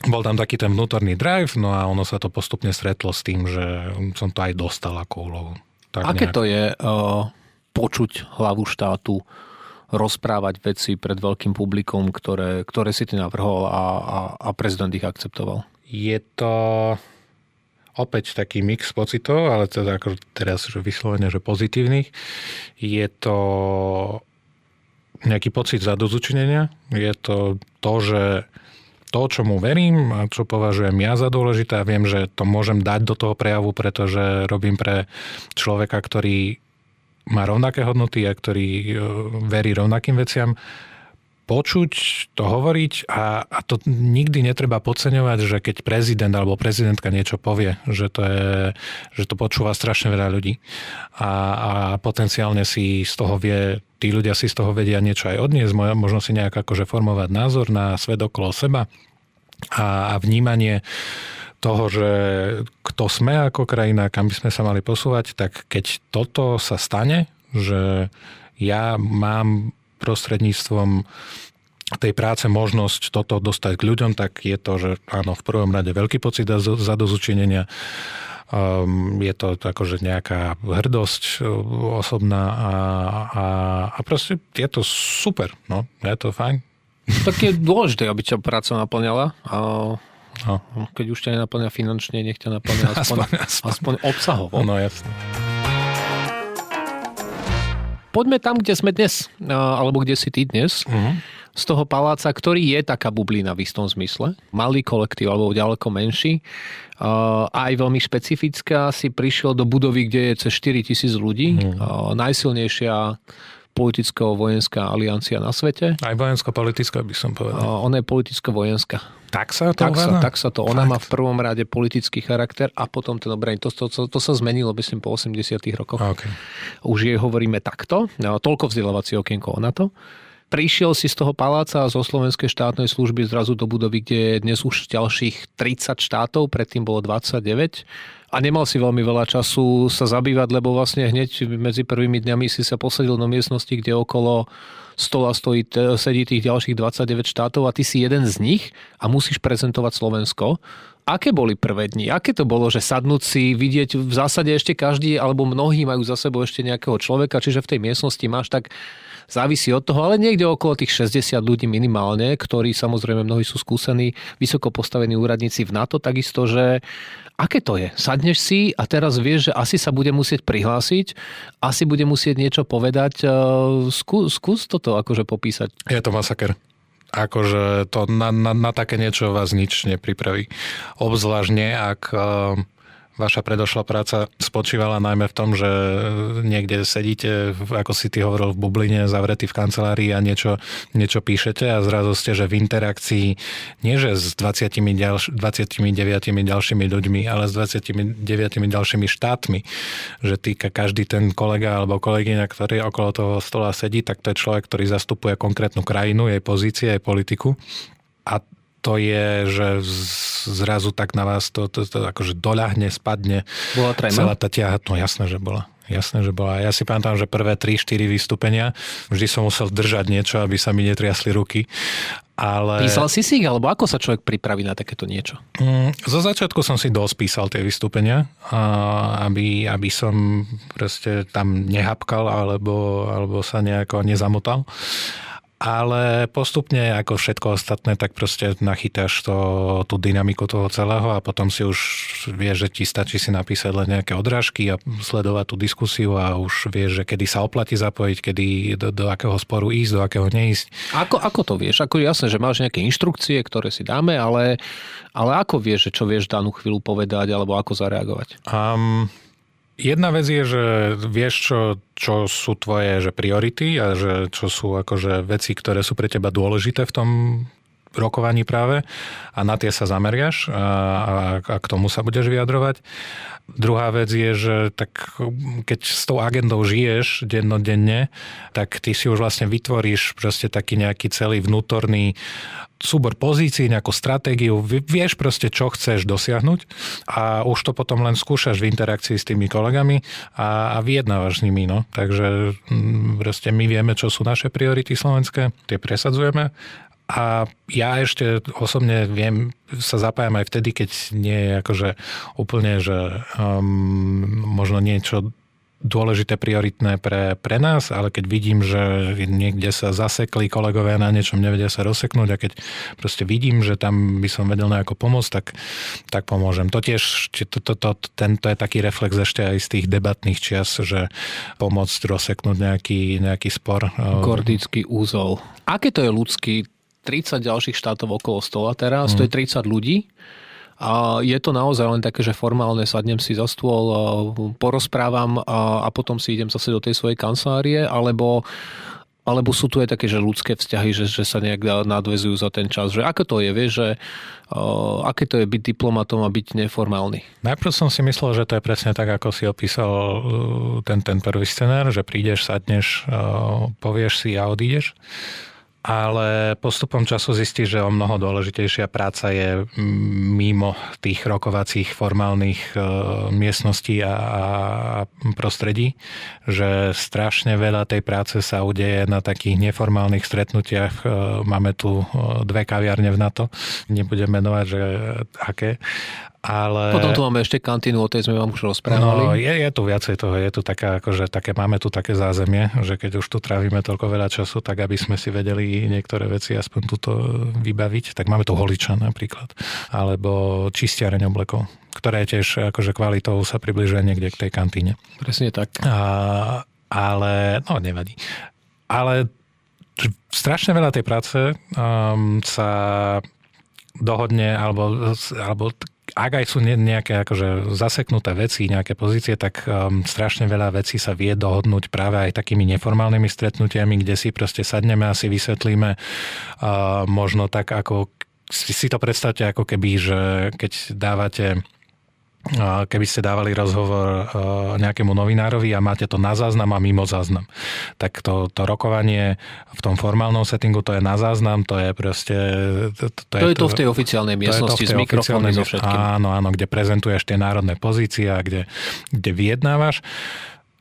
bol tam taký ten vnútorný drive, no a ono sa to postupne stretlo s tým, že som to aj dostal ako úlohu. Tak Aké nejak... to je uh, počuť hlavu štátu rozprávať veci pred veľkým publikom, ktoré, ktoré si ty navrhol a, a, a prezident ich akceptoval? Je to opäť taký mix pocitov, ale teda ako teraz že vyslovene, že pozitívnych. Je to nejaký pocit zadozučinenia. Je to to, že to, čo mu verím a čo považujem ja za dôležité a viem, že to môžem dať do toho prejavu, pretože robím pre človeka, ktorý má rovnaké hodnoty a ktorý e, verí rovnakým veciam, počuť, to hovoriť a, a to nikdy netreba podceňovať, že keď prezident alebo prezidentka niečo povie, že to, je, že to počúva strašne veľa ľudí a, a potenciálne si z toho vie, tí ľudia si z toho vedia niečo aj odniesť, možno si nejak akože formovať názor na svet okolo seba a, a vnímanie toho, že kto sme ako krajina, kam by sme sa mali posúvať, tak keď toto sa stane, že ja mám prostredníctvom tej práce možnosť toto dostať k ľuďom, tak je to, že áno, v prvom rade veľký pocit zadozučinenia, um, je to akože nejaká hrdosť uh, osobná a, a, a proste je to super, no, je to fajn. Tak je dôležité, aby ťa práca naplňala. A No. Keď už ťa nenaplňa finančne, nech ťa naplňa aspoň, aspoň, aspoň obsahovo. No jasne. Poďme tam, kde sme dnes, alebo kde si ty dnes. Uh-huh. Z toho paláca, ktorý je taká bublina v istom zmysle. Malý kolektív, alebo ďaleko menší. Aj veľmi špecifická. Si prišiel do budovy, kde je cez 4 tisíc ľudí. Uh-huh. Najsilnejšia politicko-vojenská aliancia na svete. Aj vojensko-politická by som povedal. Ona je politicko-vojenská. Tak sa to tak sa, tak sa to. Ona Fakt. má v prvom rade politický charakter a potom ten obraň. To, to, to, to sa zmenilo, myslím, po 80 rokoch. Okay. Už jej hovoríme takto. No, toľko vzdelávací okienko na to. Prišiel si z toho paláca a zo slovenskej štátnej služby zrazu do budovy, kde je dnes už ďalších 30 štátov, predtým bolo 29 a nemal si veľmi veľa času sa zabývať, lebo vlastne hneď medzi prvými dňami si sa posadil do miestnosti, kde okolo stola stojí, sedí tých ďalších 29 štátov a ty si jeden z nich a musíš prezentovať Slovensko. Aké boli prvé dni? Aké to bolo, že sadnúť si, vidieť v zásade ešte každý alebo mnohí majú za sebou ešte nejakého človeka, čiže v tej miestnosti máš tak závisí od toho, ale niekde okolo tých 60 ľudí minimálne, ktorí samozrejme mnohí sú skúsení, vysoko postavení úradníci v NATO, takisto, že aké to je? Sadneš si a teraz vieš, že asi sa bude musieť prihlásiť, asi bude musieť niečo povedať. Skú, skús toto akože popísať. Je to masaker akože to na, na, na také niečo vás nič nepripraví. Obzvlášť nie, ak Vaša predošlá práca spočívala najmä v tom, že niekde sedíte, ako si ty hovoril, v bubline, zavretý v kancelárii a niečo, niečo píšete a zrazu ste, že v interakcii nie že s 20 ďalš, 29 ďalšími ľuďmi, ale s 29 ďalšími štátmi. Že týka každý ten kolega alebo kolegyňa, ktorý okolo toho stola sedí, tak to je človek, ktorý zastupuje konkrétnu krajinu, jej pozície, jej politiku. A to je, že zrazu tak na vás to, to, to akože doľahne, spadne. Bola trema? Celá tá ťaha, no jasné, že bola. Jasné, že bola. Ja si pamätám, že prvé 3-4 vystúpenia, vždy som musel držať niečo, aby sa mi netriasli ruky. Ale... Písal si si ich, alebo ako sa človek pripraví na takéto niečo? Mm, zo začiatku som si dosť písal tie vystúpenia, aby, aby som proste tam nehapkal alebo, alebo sa nejako nezamotal ale postupne ako všetko ostatné, tak proste nachytáš to, tú dynamiku toho celého a potom si už vieš, že ti stačí si napísať len nejaké odrážky a sledovať tú diskusiu a už vieš, že kedy sa oplatí zapojiť, kedy do, do akého sporu ísť, do akého neísť. Ako, ako to vieš? Ako jasné, že máš nejaké inštrukcie, ktoré si dáme, ale, ale ako vieš, že čo vieš danú chvíľu povedať alebo ako zareagovať? Um, Jedna vec je, že vieš, čo, čo sú tvoje že priority a že čo sú akože veci, ktoré sú pre teba dôležité v tom rokovaní práve a na tie sa zameriaš a, a, k tomu sa budeš vyjadrovať. Druhá vec je, že tak keď s tou agendou žiješ dennodenne, tak ty si už vlastne vytvoríš proste taký nejaký celý vnútorný súbor pozícií, nejakú stratégiu, vieš proste, čo chceš dosiahnuť a už to potom len skúšaš v interakcii s tými kolegami a, a vyjednávaš s nimi. No. Takže mm, proste my vieme, čo sú naše priority slovenské, tie presadzujeme a ja ešte osobne viem, sa zapájam aj vtedy, keď nie je akože úplne, že um, možno niečo dôležité, prioritné pre, pre nás, ale keď vidím, že niekde sa zasekli kolegovia na niečom, nevedia sa rozseknúť a keď proste vidím, že tam by som vedel nejako pomôcť, tak, tak pomôžem. To tiež, to, to, to, tento je taký reflex ešte aj z tých debatných čias, že pomôcť rozseknúť nejaký, nejaký spor. Gordický úzol. Aké to je ľudský 30 ďalších štátov okolo stola teraz, mm. to je 30 mhm. ľudí. A je to naozaj len také, že formálne sadnem si za stôl, porozprávam a, a potom si idem zase do tej svojej kancelárie, alebo alebo sú tu aj také, že ľudské vzťahy, že, že sa nejak nadvezujú za ten čas. Že ako to je, vieš, že uh, aké to je byť diplomatom a byť neformálny? Najprv som si myslel, že to je presne tak, ako si opísal ten, ten prvý scenár, že prídeš, sadneš, uh, povieš si a odídeš ale postupom času zistí, že o mnoho dôležitejšia práca je mimo tých rokovacích formálnych e, miestností a, prostredí, že strašne veľa tej práce sa udeje na takých neformálnych stretnutiach. E, máme tu e, dve kaviarne v NATO, nebudem menovať, že aké, ale... Potom tu máme ešte kantínu, o tej sme vám už rozprávali. No, je, je tu viacej toho, je tu taká, akože, také, máme tu také zázemie, že keď už tu trávime toľko veľa času, tak aby sme si vedeli niektoré veci aspoň tuto vybaviť, tak máme tu holiča napríklad, alebo čistiareň oblekov, ktoré tiež akože kvalitou sa približuje niekde k tej kantíne. Presne tak. A ale no nevadí. Ale strašne veľa tej práce um, sa dohodne, alebo, alebo ak aj sú nejaké akože zaseknuté veci, nejaké pozície, tak um, strašne veľa vecí sa vie dohodnúť práve aj takými neformálnymi stretnutiami, kde si proste sadneme a si vysvetlíme uh, možno tak, ako si, to predstavte ako keby, že keď dávate keby ste dávali rozhovor e, nejakému novinárovi a máte to na záznam a mimo záznam. Tak to, to rokovanie v tom formálnom settingu, to je na záznam, to je proste... To, to, to je, to v tej oficiálnej miestnosti s mikrofónmi so všetkým. Áno, áno, kde prezentuješ tie národné pozície a kde, kde vyjednávaš.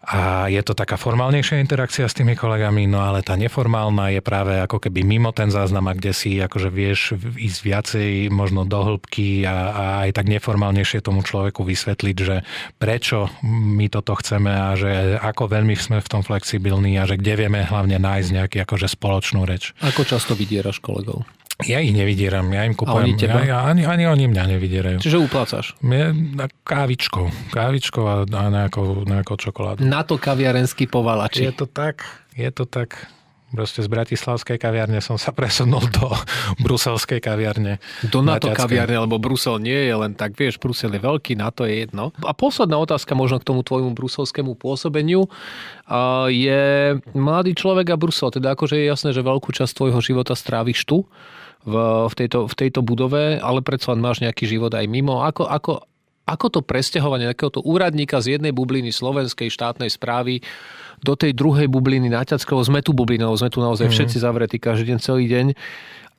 A je to taká formálnejšia interakcia s tými kolegami, no ale tá neformálna je práve ako keby mimo ten záznam, kde si akože vieš ísť viacej možno do hĺbky a, a aj tak neformálnejšie tomu človeku vysvetliť, že prečo my toto chceme a že ako veľmi sme v tom flexibilní a že kde vieme hlavne nájsť nejaký akože spoločnú reč. Ako často vydieraš kolegov? Ja ich nevydieram, ja im kupujem. A oni teba? Ja, ja, ani, ani oni mňa nevydierajú. Čiže uplácaš? Ja, kávičkou. Kávičkou a, a nejakou, nejakou čokoládu. Na to kaviarenský povalači. Je to tak, je to tak. Proste z bratislavskej kaviarne som sa presunul do bruselskej kaviarne. Do NATO kaviarne, lebo Brusel nie je len tak, vieš, Brusel je veľký, NATO je jedno. A posledná otázka možno k tomu tvojmu bruselskému pôsobeniu je mladý človek a Brusel. Teda akože je jasné, že veľkú časť tvojho života stráviš tu v, v, tejto, v tejto budove, ale predsa len máš nejaký život aj mimo. Ako, ako, ako to presťahovanie takéhoto úradníka z jednej bubliny slovenskej štátnej správy do tej druhej bubliny naťackého, sme tu bublinou, sme tu naozaj mm. všetci zavretí každý deň, celý deň.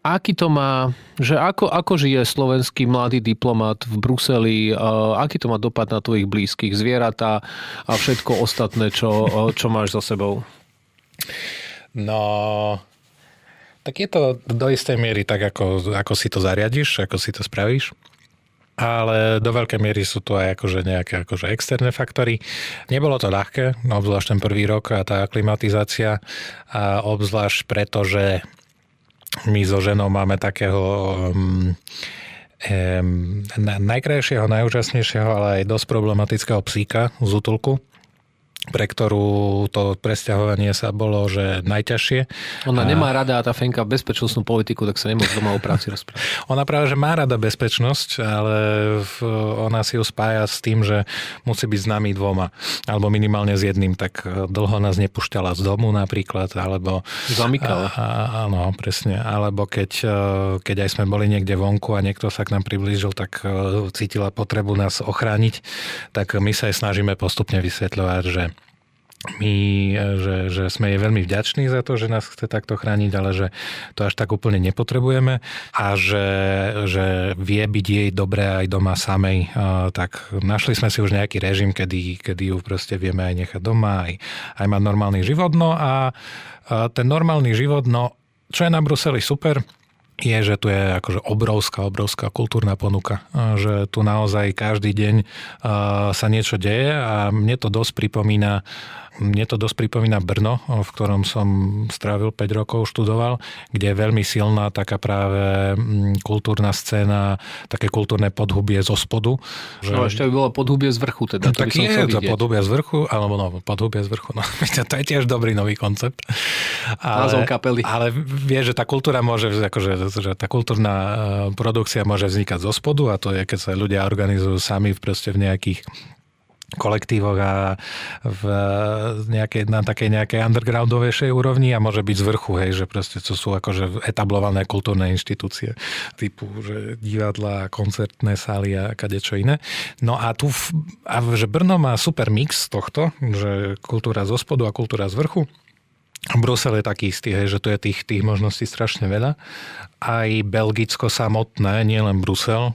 Aký to má, že ako, ako žije slovenský mladý diplomat v Bruseli, uh, aký to má dopad na tvojich blízkych, zvieratá a všetko ostatné, čo, čo máš za sebou? No, tak je to do istej miery tak, ako, ako si to zariadiš, ako si to spravíš. Ale do veľkej miery sú to aj akože nejaké akože externé faktory. Nebolo to ľahké, obzvlášť ten prvý rok a tá klimatizácia. A obzvlášť preto, že my so ženou máme takého um, um, najkrajšieho, najúžasnejšieho, ale aj dosť problematického psíka z útulku pre ktorú to presťahovanie sa bolo, že najťažšie. Ona a... nemá rada tá Fenka bezpečnostnú politiku, tak sa nemôže doma o práci rozprávať. Ona práve, že má rada bezpečnosť, ale ona si ju spája s tým, že musí byť s nami dvoma, alebo minimálne s jedným, tak dlho nás nepúšťala z domu napríklad, alebo... Zamykala. Áno, presne. Alebo keď, keď aj sme boli niekde vonku a niekto sa k nám priblížil, tak e, cítila potrebu nás ochrániť, tak my sa aj snažíme postupne vysvetľovať, že my, že, že sme jej veľmi vďační za to, že nás chce takto chrániť, ale že to až tak úplne nepotrebujeme a že, že vie byť jej dobré aj doma samej, tak našli sme si už nejaký režim, kedy, kedy ju proste vieme aj nechať doma, aj, aj mať normálny život. No a ten normálny život, no čo je na Bruseli super, je, že tu je akože obrovská, obrovská kultúrna ponuka. Že tu naozaj každý deň sa niečo deje a mne to dosť pripomína mne to dosť pripomína Brno, v ktorom som strávil 5 rokov, študoval, kde je veľmi silná taká práve mm, kultúrna scéna, také kultúrne podhubie zo spodu. Že... No ešte by bolo podhubie z vrchu teda. To tak je to podhubie z vrchu, alebo no, podhubie z vrchu, no to je tiež dobrý nový koncept. Ale, Názov kapely. Ale vie, že tá kultúra môže, akože, že tá kultúrna e, produkcia môže vznikať zo spodu a to je, keď sa ľudia organizujú sami proste v nejakých kolektívoch a v nejakej, na takej nejakej undergroundovejšej úrovni a môže byť z vrchu, hej, že proste to sú akože etablované kultúrne inštitúcie typu, že divadla, koncertné sály a kadečo iné. No a tu, a že Brno má super mix tohto, že kultúra zo spodu a kultúra z vrchu Brusel je taký istý, hej, že tu je tých, tých možností strašne veľa. Aj Belgicko samotné, nie len Brusel,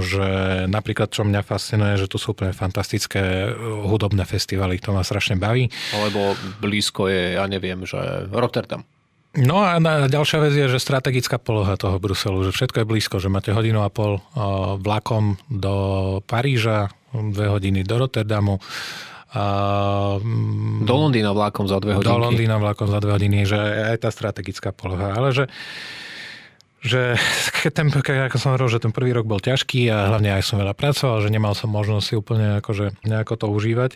že napríklad, čo mňa fascinuje, že tu sú úplne fantastické hudobné festivaly, to ma strašne baví. Alebo blízko je, ja neviem, že Rotterdam. No a ďalšia vec je, že strategická poloha toho Bruselu, že všetko je blízko, že máte hodinu a pol vlakom do Paríža, dve hodiny do Rotterdamu, a, do Londýna vlákom za dve hodiny. Do Londýna vlákom za dve hodiny, že aj tá strategická poloha. Ale že že ten, ako som hovoril, že ten prvý rok bol ťažký a hlavne aj som veľa pracoval, že nemal som možnosť si úplne akože nejako to užívať,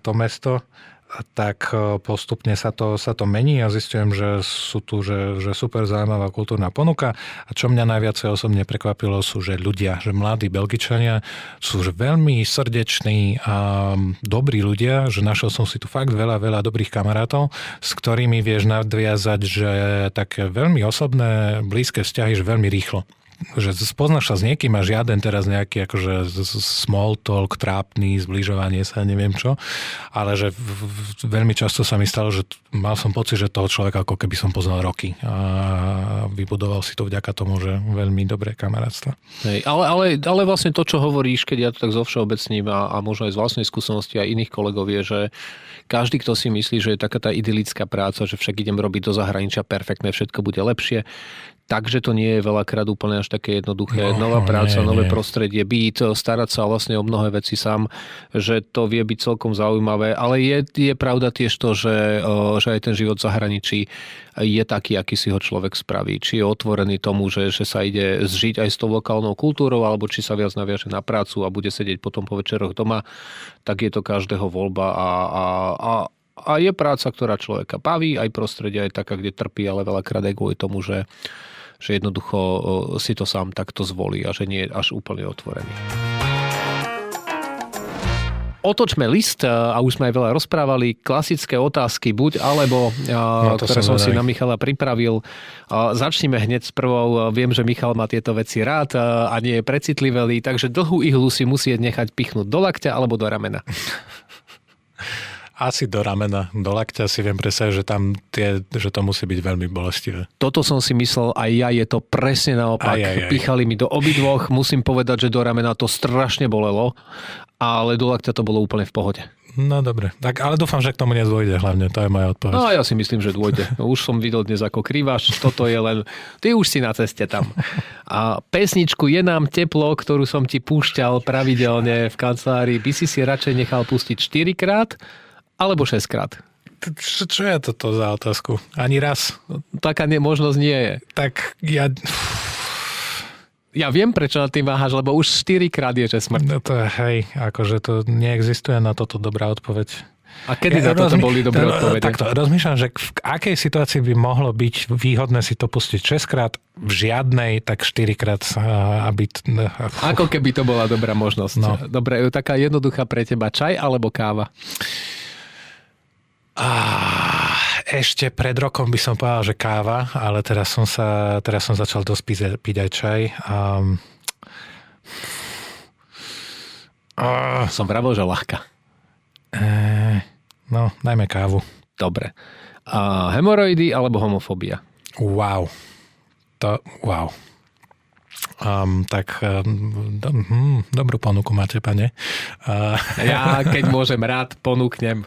to mesto. Tak e, postupne sa to, sa to mení a zistujem, že sú tu že, že super zaujímavá kultúrna ponuka. A čo mňa najviac osobne prekvapilo sú, že ľudia, že mladí Belgičania sú že veľmi srdeční a dobrí ľudia, že našiel som si tu fakt veľa, veľa dobrých kamarátov, s ktorými vieš nadviazať, že také veľmi osobné, blízke vzťahy, že veľmi rýchlo že spoznáš sa s niekým a žiaden teraz nejaký akože small talk, trápny, zbližovanie sa, neviem čo, ale že veľmi často sa mi stalo, že mal som pocit, že toho človeka ako keby som poznal roky a vybudoval si to vďaka tomu, že veľmi dobré kamarátstva. Hej, ale, ale, ale vlastne to, čo hovoríš, keď ja to tak zo všeobecním a, a možno aj z vlastnej skúsenosti a iných kolegov je, že každý, kto si myslí, že je taká tá idylická práca, že však idem robiť do zahraničia perfektné, všetko bude lepšie, Takže to nie je veľakrát úplne až také jednoduché. No, Nová práca, nie, nové nie. prostredie, byť, starať sa vlastne o mnohé veci sám, že to vie byť celkom zaujímavé. Ale je, je pravda tiež to, že, že aj ten život v zahraničí je taký, aký si ho človek spraví. Či je otvorený tomu, že, že sa ide zžiť aj s tou lokálnou kultúrou, alebo či sa viac naviaže na prácu a bude sedieť potom po večeroch doma, tak je to každého voľba a, a, a a je práca, ktorá človeka baví, aj prostredia je taká, kde trpí, ale veľakrát aj kvôli tomu, že že jednoducho si to sám takto zvolí a že nie je až úplne otvorený. Otočme list a už sme aj veľa rozprávali. Klasické otázky buď alebo, no, ktoré som, som si na Michala pripravil. Začneme hneď s prvou. Viem, že Michal má tieto veci rád a nie je precitlivelý, takže dlhú ihlu si musieť nechať pichnúť do lakťa alebo do ramena. Asi do ramena, do lakťa si viem predstaviť, že tam tie, že to musí byť veľmi bolestivé. Toto som si myslel aj ja, je to presne naopak. Aj, aj, aj. Pichali mi do obidvoch, musím povedať, že do ramena to strašne bolelo, ale do lakťa to bolo úplne v pohode. No dobre, tak ale dúfam, že k tomu nedôjde hlavne, to je moja odpoveď. No ja si myslím, že dôjde. Už som videl dnes ako krývaš, toto je len, ty už si na ceste tam. A pesničku Je nám teplo, ktorú som ti púšťal pravidelne v kancelárii, by si si radšej nechal pustiť 4 krát, alebo 6 krát. Čo, čo je toto za otázku? Ani raz? Taká ne, možnosť nie je. Tak ja... Ja viem, prečo na tým váhaš, lebo už 4 krát je, že smrť. No to je, hej, akože to neexistuje na toto dobrá odpoveď. A kedy ja, na toto rozmi- boli dobré odpovede? Takto, rozmýšľam, že v akej situácii by mohlo byť výhodné si to pustiť 6 krát, v žiadnej, tak 4 krát, aby... Ako keby to bola dobrá možnosť. No. Dobre, taká jednoduchá pre teba, čaj alebo káva? Ah, ešte pred rokom by som povedal, že káva, ale teraz som, sa, teraz som začal dosť piť, piť aj čaj. Um, uh, som pravil, že ľahká. Uh, no, najmä kávu. Dobre. Uh, hemoroidy alebo homofóbia? Wow. To, wow. Um, tak um, hm, dobrú ponuku máte, pane. Uh, ja, keď môžem rád, ponúknem.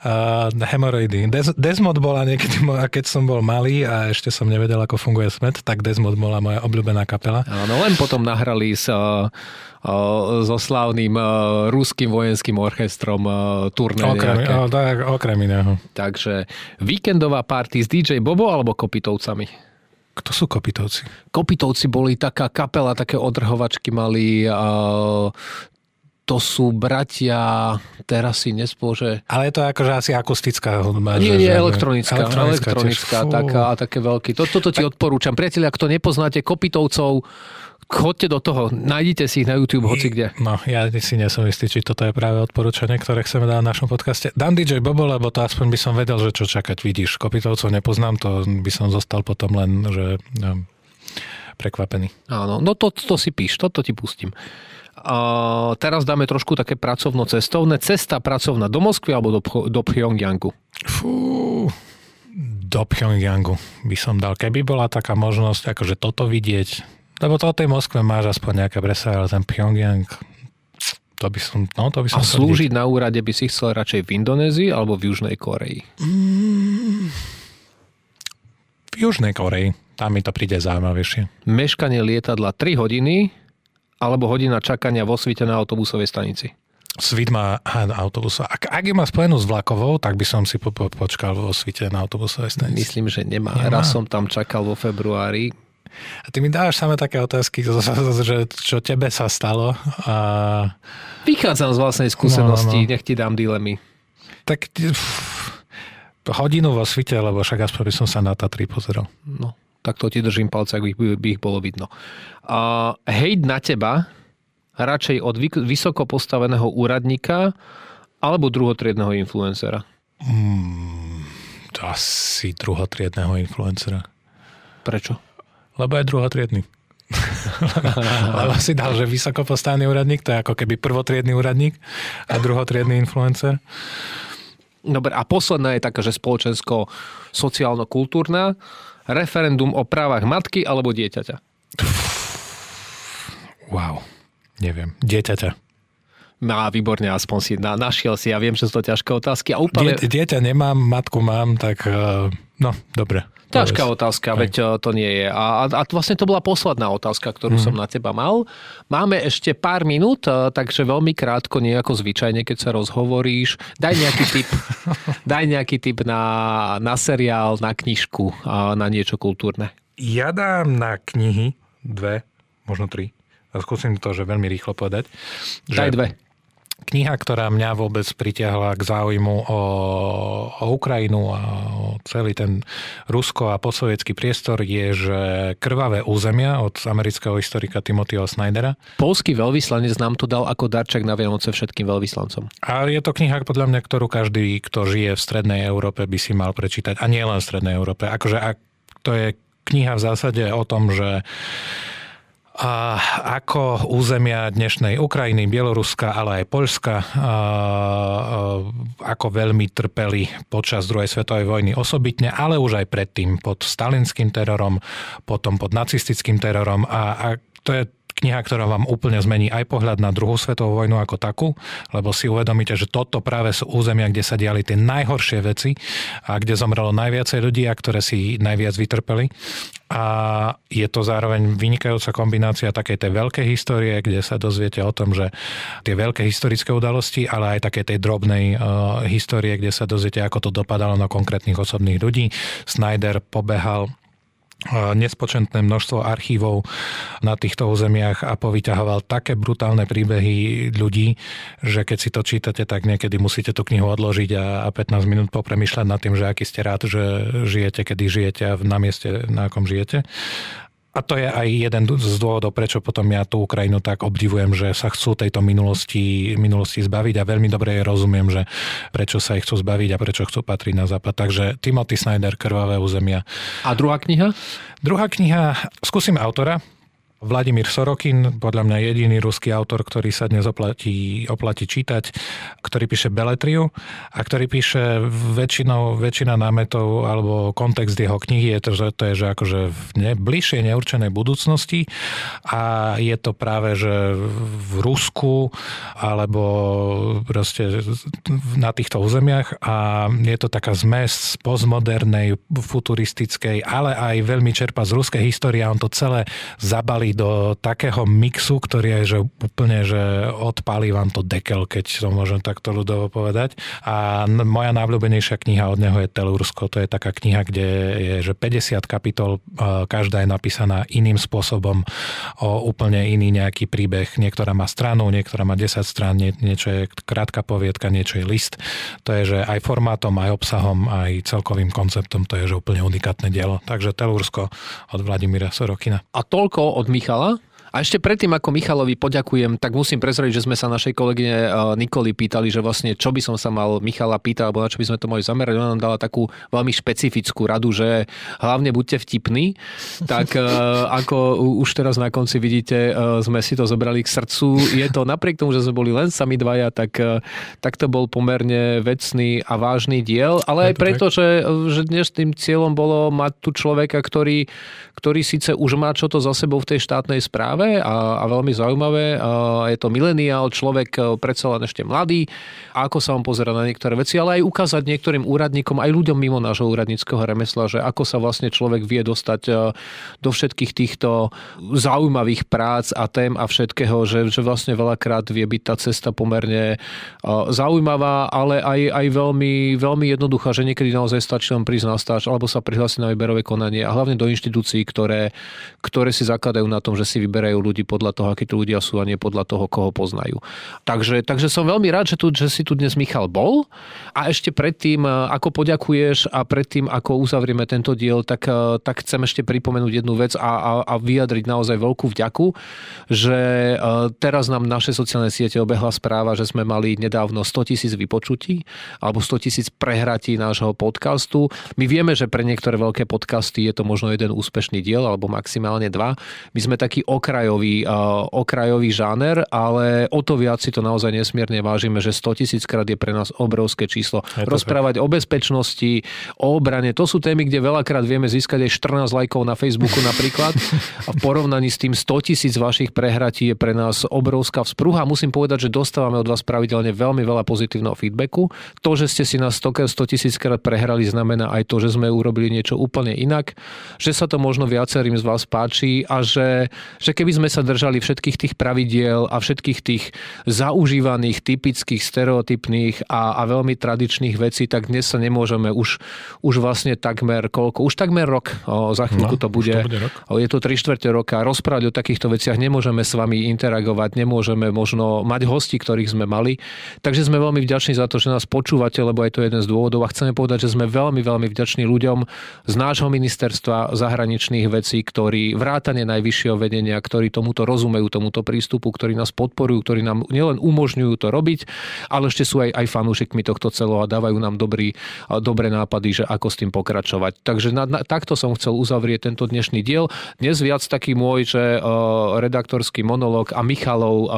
Uh, hemoroidy. Des, Desmod bola niekedy, keď som bol malý a ešte som nevedel, ako funguje smet, tak Desmod bola moja obľúbená kapela. Áno, len potom nahrali s uh, so slávnym uh, ruským vojenským orchestrom uh, turné okrem, o, tak, okrem iného. Takže víkendová party s DJ Bobo alebo Kopitovcami? Kto sú Kopitovci? Kopitovci boli taká kapela, také odrhovačky mali, uh, to sú bratia, teraz si nespôže... Ale je to akože asi akustická hudba. Nie, nie, elektronická. Elektronická, elektronická taká, a také veľký. Toto to ti odporúčam. Priatelia, ak to nepoznáte, Kopitovcov, chodte do toho, nájdite si ich na YouTube, hoci kde. No, ja si nie som istý, či toto je práve odporúčanie, ktoré chceme dať v našom podcaste. Dám DJ Bobo, lebo to aspoň by som vedel, že čo čakať. Vidíš, Kopitovcov nepoznám, to by som zostal potom len, že no, prekvapený. Áno, no to, to si píš, toto ti pustím. A teraz dáme trošku také pracovno-cestovné. Cesta pracovná do Moskvy alebo do, do Pyongyangu? Fú, do Pyongyangu by som dal. Keby bola taká možnosť, akože toto vidieť, lebo to o tej Moskve máš aspoň nejaké presah, ale ten Pyongyang, to by som, no to by som A slúžiť na úrade by si chcel radšej v Indonézii alebo v Južnej Koreji? Mm, v Južnej Koreji. Tam mi to príde zaujímavejšie. Meškanie lietadla 3 hodiny alebo hodina čakania vo svite na autobusovej stanici. Svit má autobus. Ak, ak je má spojenú s vlakovou, tak by som si po, po, počkal vo svite na autobusovej stanici. Myslím, že nemá. nemá. Raz som tam čakal vo februári. A ty mi dávaš samé také otázky, že čo tebe sa stalo. A... Vychádzam z vlastnej skúsenosti, no, no, no. nech ti dám dilemy. Tak pff, hodinu vo svite, lebo však aspoň by som sa na Tatry pozeral. No, tak to ti držím palce, ak by, by ich bolo vidno. Uh, hejt na teba radšej od vysoko postaveného úradníka alebo druhotriedného influencera? Hmm, asi druhotriedného influencera. Prečo? Lebo je druhotriedný. Lebo si dal, že vysoko postavený úradník, to je ako keby prvotriedný úradník a druhotriedný influencer. Dobre, a posledná je taká, že spoločensko-sociálno-kultúrna. Referendum o právach matky alebo dieťaťa? Wow, neviem. Dieťaťa. Má, výborne, aspoň si na, našiel si. Ja viem, že sú to ťažké otázky. A úplne... Die, dieťa nemám, matku mám, tak uh, no, dobre. Ťažká otázka, veď eh, to nie je. A, a vlastne to bola posledná otázka, ktorú mm. som na teba mal. Máme ešte pár minút, eh, takže veľmi krátko, nie ako zvyčajne, keď sa rozhovoríš. Daj nejaký tip, daj nejaký tip na, na seriál, na knižku, na niečo kultúrne. Ja dám na knihy dve, možno tri. A skúsim to, že veľmi rýchlo povedať. Daj dve kniha, ktorá mňa vôbec pritiahla k záujmu o, o Ukrajinu a o celý ten rusko a posovietský priestor je, že Krvavé územia od amerického historika Timothyho Snydera. Polský veľvyslanec nám to dal ako darček na Vianoce všetkým veľvyslancom. A je to kniha podľa mňa, ktorú každý, kto žije v Strednej Európe, by si mal prečítať. A nie len v Strednej Európe. Akože ak to je kniha v zásade o tom, že ako územia dnešnej Ukrajiny, Bieloruska, ale aj Poľska, ako veľmi trpeli počas druhej svetovej vojny osobitne, ale už aj predtým pod stalinským terorom, potom pod nacistickým terorom. A, a to je kniha, ktorá vám úplne zmení aj pohľad na druhú svetovú vojnu ako takú, lebo si uvedomíte, že toto práve sú územia, kde sa diali tie najhoršie veci a kde zomrelo najviacej ľudí a ktoré si najviac vytrpeli. A je to zároveň vynikajúca kombinácia takej tej veľkej histórie, kde sa dozviete o tom, že tie veľké historické udalosti, ale aj také tej drobnej uh, histórie, kde sa dozviete, ako to dopadalo na konkrétnych osobných ľudí. Snyder pobehal nespočetné množstvo archívov na týchto územiach a povyťahoval také brutálne príbehy ľudí, že keď si to čítate, tak niekedy musíte tú knihu odložiť a, 15 minút popremýšľať nad tým, že aký ste rád, že žijete, kedy žijete a na mieste, na akom žijete. A to je aj jeden z dôvodov, prečo potom ja tú Ukrajinu tak obdivujem, že sa chcú tejto minulosti, minulosti zbaviť a veľmi dobre rozumiem, že prečo sa ich chcú zbaviť a prečo chcú patriť na západ. Takže Timothy Snyder, Krvavé územia. A druhá kniha? Druhá kniha, skúsim autora, Vladimír Sorokin, podľa mňa jediný ruský autor, ktorý sa dnes oplatí, oplatí čítať, ktorý píše Beletriu a ktorý píše väčšinou, väčšina námetov alebo kontext jeho knihy je to, že to je že akože v ne, bližšej neurčenej budúcnosti a je to práve, že v Rusku alebo proste na týchto územiach a je to taká zmes postmodernej, futuristickej, ale aj veľmi čerpa z ruskej histórie a on to celé zabalí do takého mixu, ktorý je že úplne, že odpálí vám to dekel, keď to môžem takto ľudovo povedať. A moja najobľúbenejšia kniha od neho je Telursko. To je taká kniha, kde je že 50 kapitol, každá je napísaná iným spôsobom o úplne iný nejaký príbeh. Niektorá má stranu, niektorá má 10 strán, nie, niečo je krátka poviedka, niečo je list. To je, že aj formátom, aj obsahom, aj celkovým konceptom to je, že úplne unikátne dielo. Takže Telursko od Vladimíra Sorokina. A toľko od Michala. Michala? A ešte predtým, ako Michalovi poďakujem, tak musím prezrieť, že sme sa našej kolegyne eh, Nikoli pýtali, že vlastne čo by som sa mal Michala pýtať, alebo na čo by sme to mali zamerať. Ona nám dala takú veľmi špecifickú radu, že hlavne buďte vtipní. Tak eh, ako už teraz na konci vidíte, eh, sme si to zobrali k srdcu. Je to napriek tomu, že sme boli len sami dvaja, tak, tak to bol pomerne vecný a vážny diel, ale aj preto, že, že dnes tým cieľom bolo mať tu človeka, ktorý, ktorý síce už má čo to za sebou v tej štátnej správe, zaujímavé a, a veľmi zaujímavé. A je to mileniál, človek e, predsa len ešte mladý a ako sa on pozera na niektoré veci, ale aj ukázať niektorým úradníkom, aj ľuďom mimo nášho úradníckého remesla, že ako sa vlastne človek vie dostať e, do všetkých týchto zaujímavých prác a tém a všetkého, že, že vlastne veľakrát vie byť tá cesta pomerne e, zaujímavá, ale aj, aj veľmi, veľmi jednoduchá, že niekedy naozaj stačí len prísť na stáž alebo sa prihlásiť na výberové konanie a hlavne do inštitúcií, ktoré, ktoré si zakladajú na tom, že si vyberajú vyberajú ľudí podľa toho, akí tu ľudia sú a nie podľa toho, koho poznajú. Takže, takže som veľmi rád, že, tu, že si tu dnes Michal bol a ešte predtým, ako poďakuješ a predtým, ako uzavrieme tento diel, tak, tak chcem ešte pripomenúť jednu vec a, a, a vyjadriť naozaj veľkú vďaku, že teraz nám naše sociálne siete obehla správa, že sme mali nedávno 100 tisíc vypočutí alebo 100 tisíc prehratí nášho podcastu. My vieme, že pre niektoré veľké podcasty je to možno jeden úspešný diel alebo maximálne dva. My sme taký okrajový, uh, okrajový žáner, ale o to viac si to naozaj nesmierne vážime, že 100 tisíc krát je pre nás obrovské číslo. Rozprávať tak. o bezpečnosti, o obrane, to sú témy, kde veľakrát vieme získať aj 14 lajkov na Facebooku napríklad. A v porovnaní s tým 100 tisíc vašich prehratí je pre nás obrovská vzpruha. Musím povedať, že dostávame od vás pravidelne veľmi veľa pozitívneho feedbacku. To, že ste si nás 100 tisíc krát prehrali, znamená aj to, že sme urobili niečo úplne inak, že sa to možno viacerým z vás páči a že, že keby sme sa držali všetkých tých pravidiel a všetkých tých zaužívaných, typických, stereotypných a, a veľmi tradičných vecí, tak dnes sa nemôžeme už, už vlastne takmer koľko, už takmer rok, o, za chvíľku no, to bude, to bude rok. O, je to 3 čtvrte roka, rozprávať o takýchto veciach, nemôžeme s vami interagovať, nemôžeme možno mať hosti, ktorých sme mali. Takže sme veľmi vďační za to, že nás počúvate, lebo je to jeden z dôvodov a chceme povedať, že sme veľmi, veľmi vďační ľuďom z nášho ministerstva zahraničných vecí, ktorí vrátane najvyššieho vedenia, ktorí tomuto rozumejú, tomuto prístupu, ktorí nás podporujú, ktorí nám nielen umožňujú to robiť, ale ešte sú aj, aj fanúšikmi tohto celého a dávajú nám dobrý, dobré nápady, že ako s tým pokračovať. Takže na, na, takto som chcel uzavrieť tento dnešný diel. Dnes viac taký môj, že uh, redaktorský monolog a Michalov uh,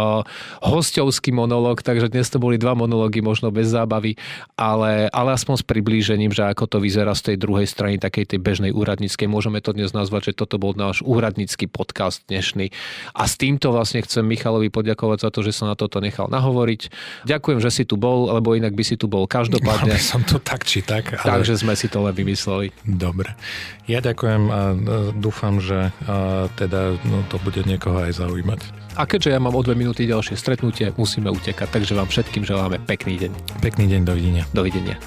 hostovský monolog, takže dnes to boli dva monológy, možno bez zábavy, ale, ale aspoň s priblížením, že ako to vyzerá z tej druhej strany takej tej bežnej úradníckej. Môžeme to dnes nazvať, že toto bol náš úradnícky podcast dnešný. A s týmto vlastne chcem Michalovi poďakovať za to, že sa na toto nechal nahovoriť. Ďakujem, že si tu bol, lebo inak by si tu bol každopádne. Mal som to tak či tak. Ale... Takže sme si to len vymysleli. Dobre. Ja ďakujem a dúfam, že teda no, to bude niekoho aj zaujímať. A keďže ja mám o dve minúty ďalšie stretnutie, musíme utekať, takže vám všetkým želáme pekný deň. Pekný deň, dovidenia. Dovidenia.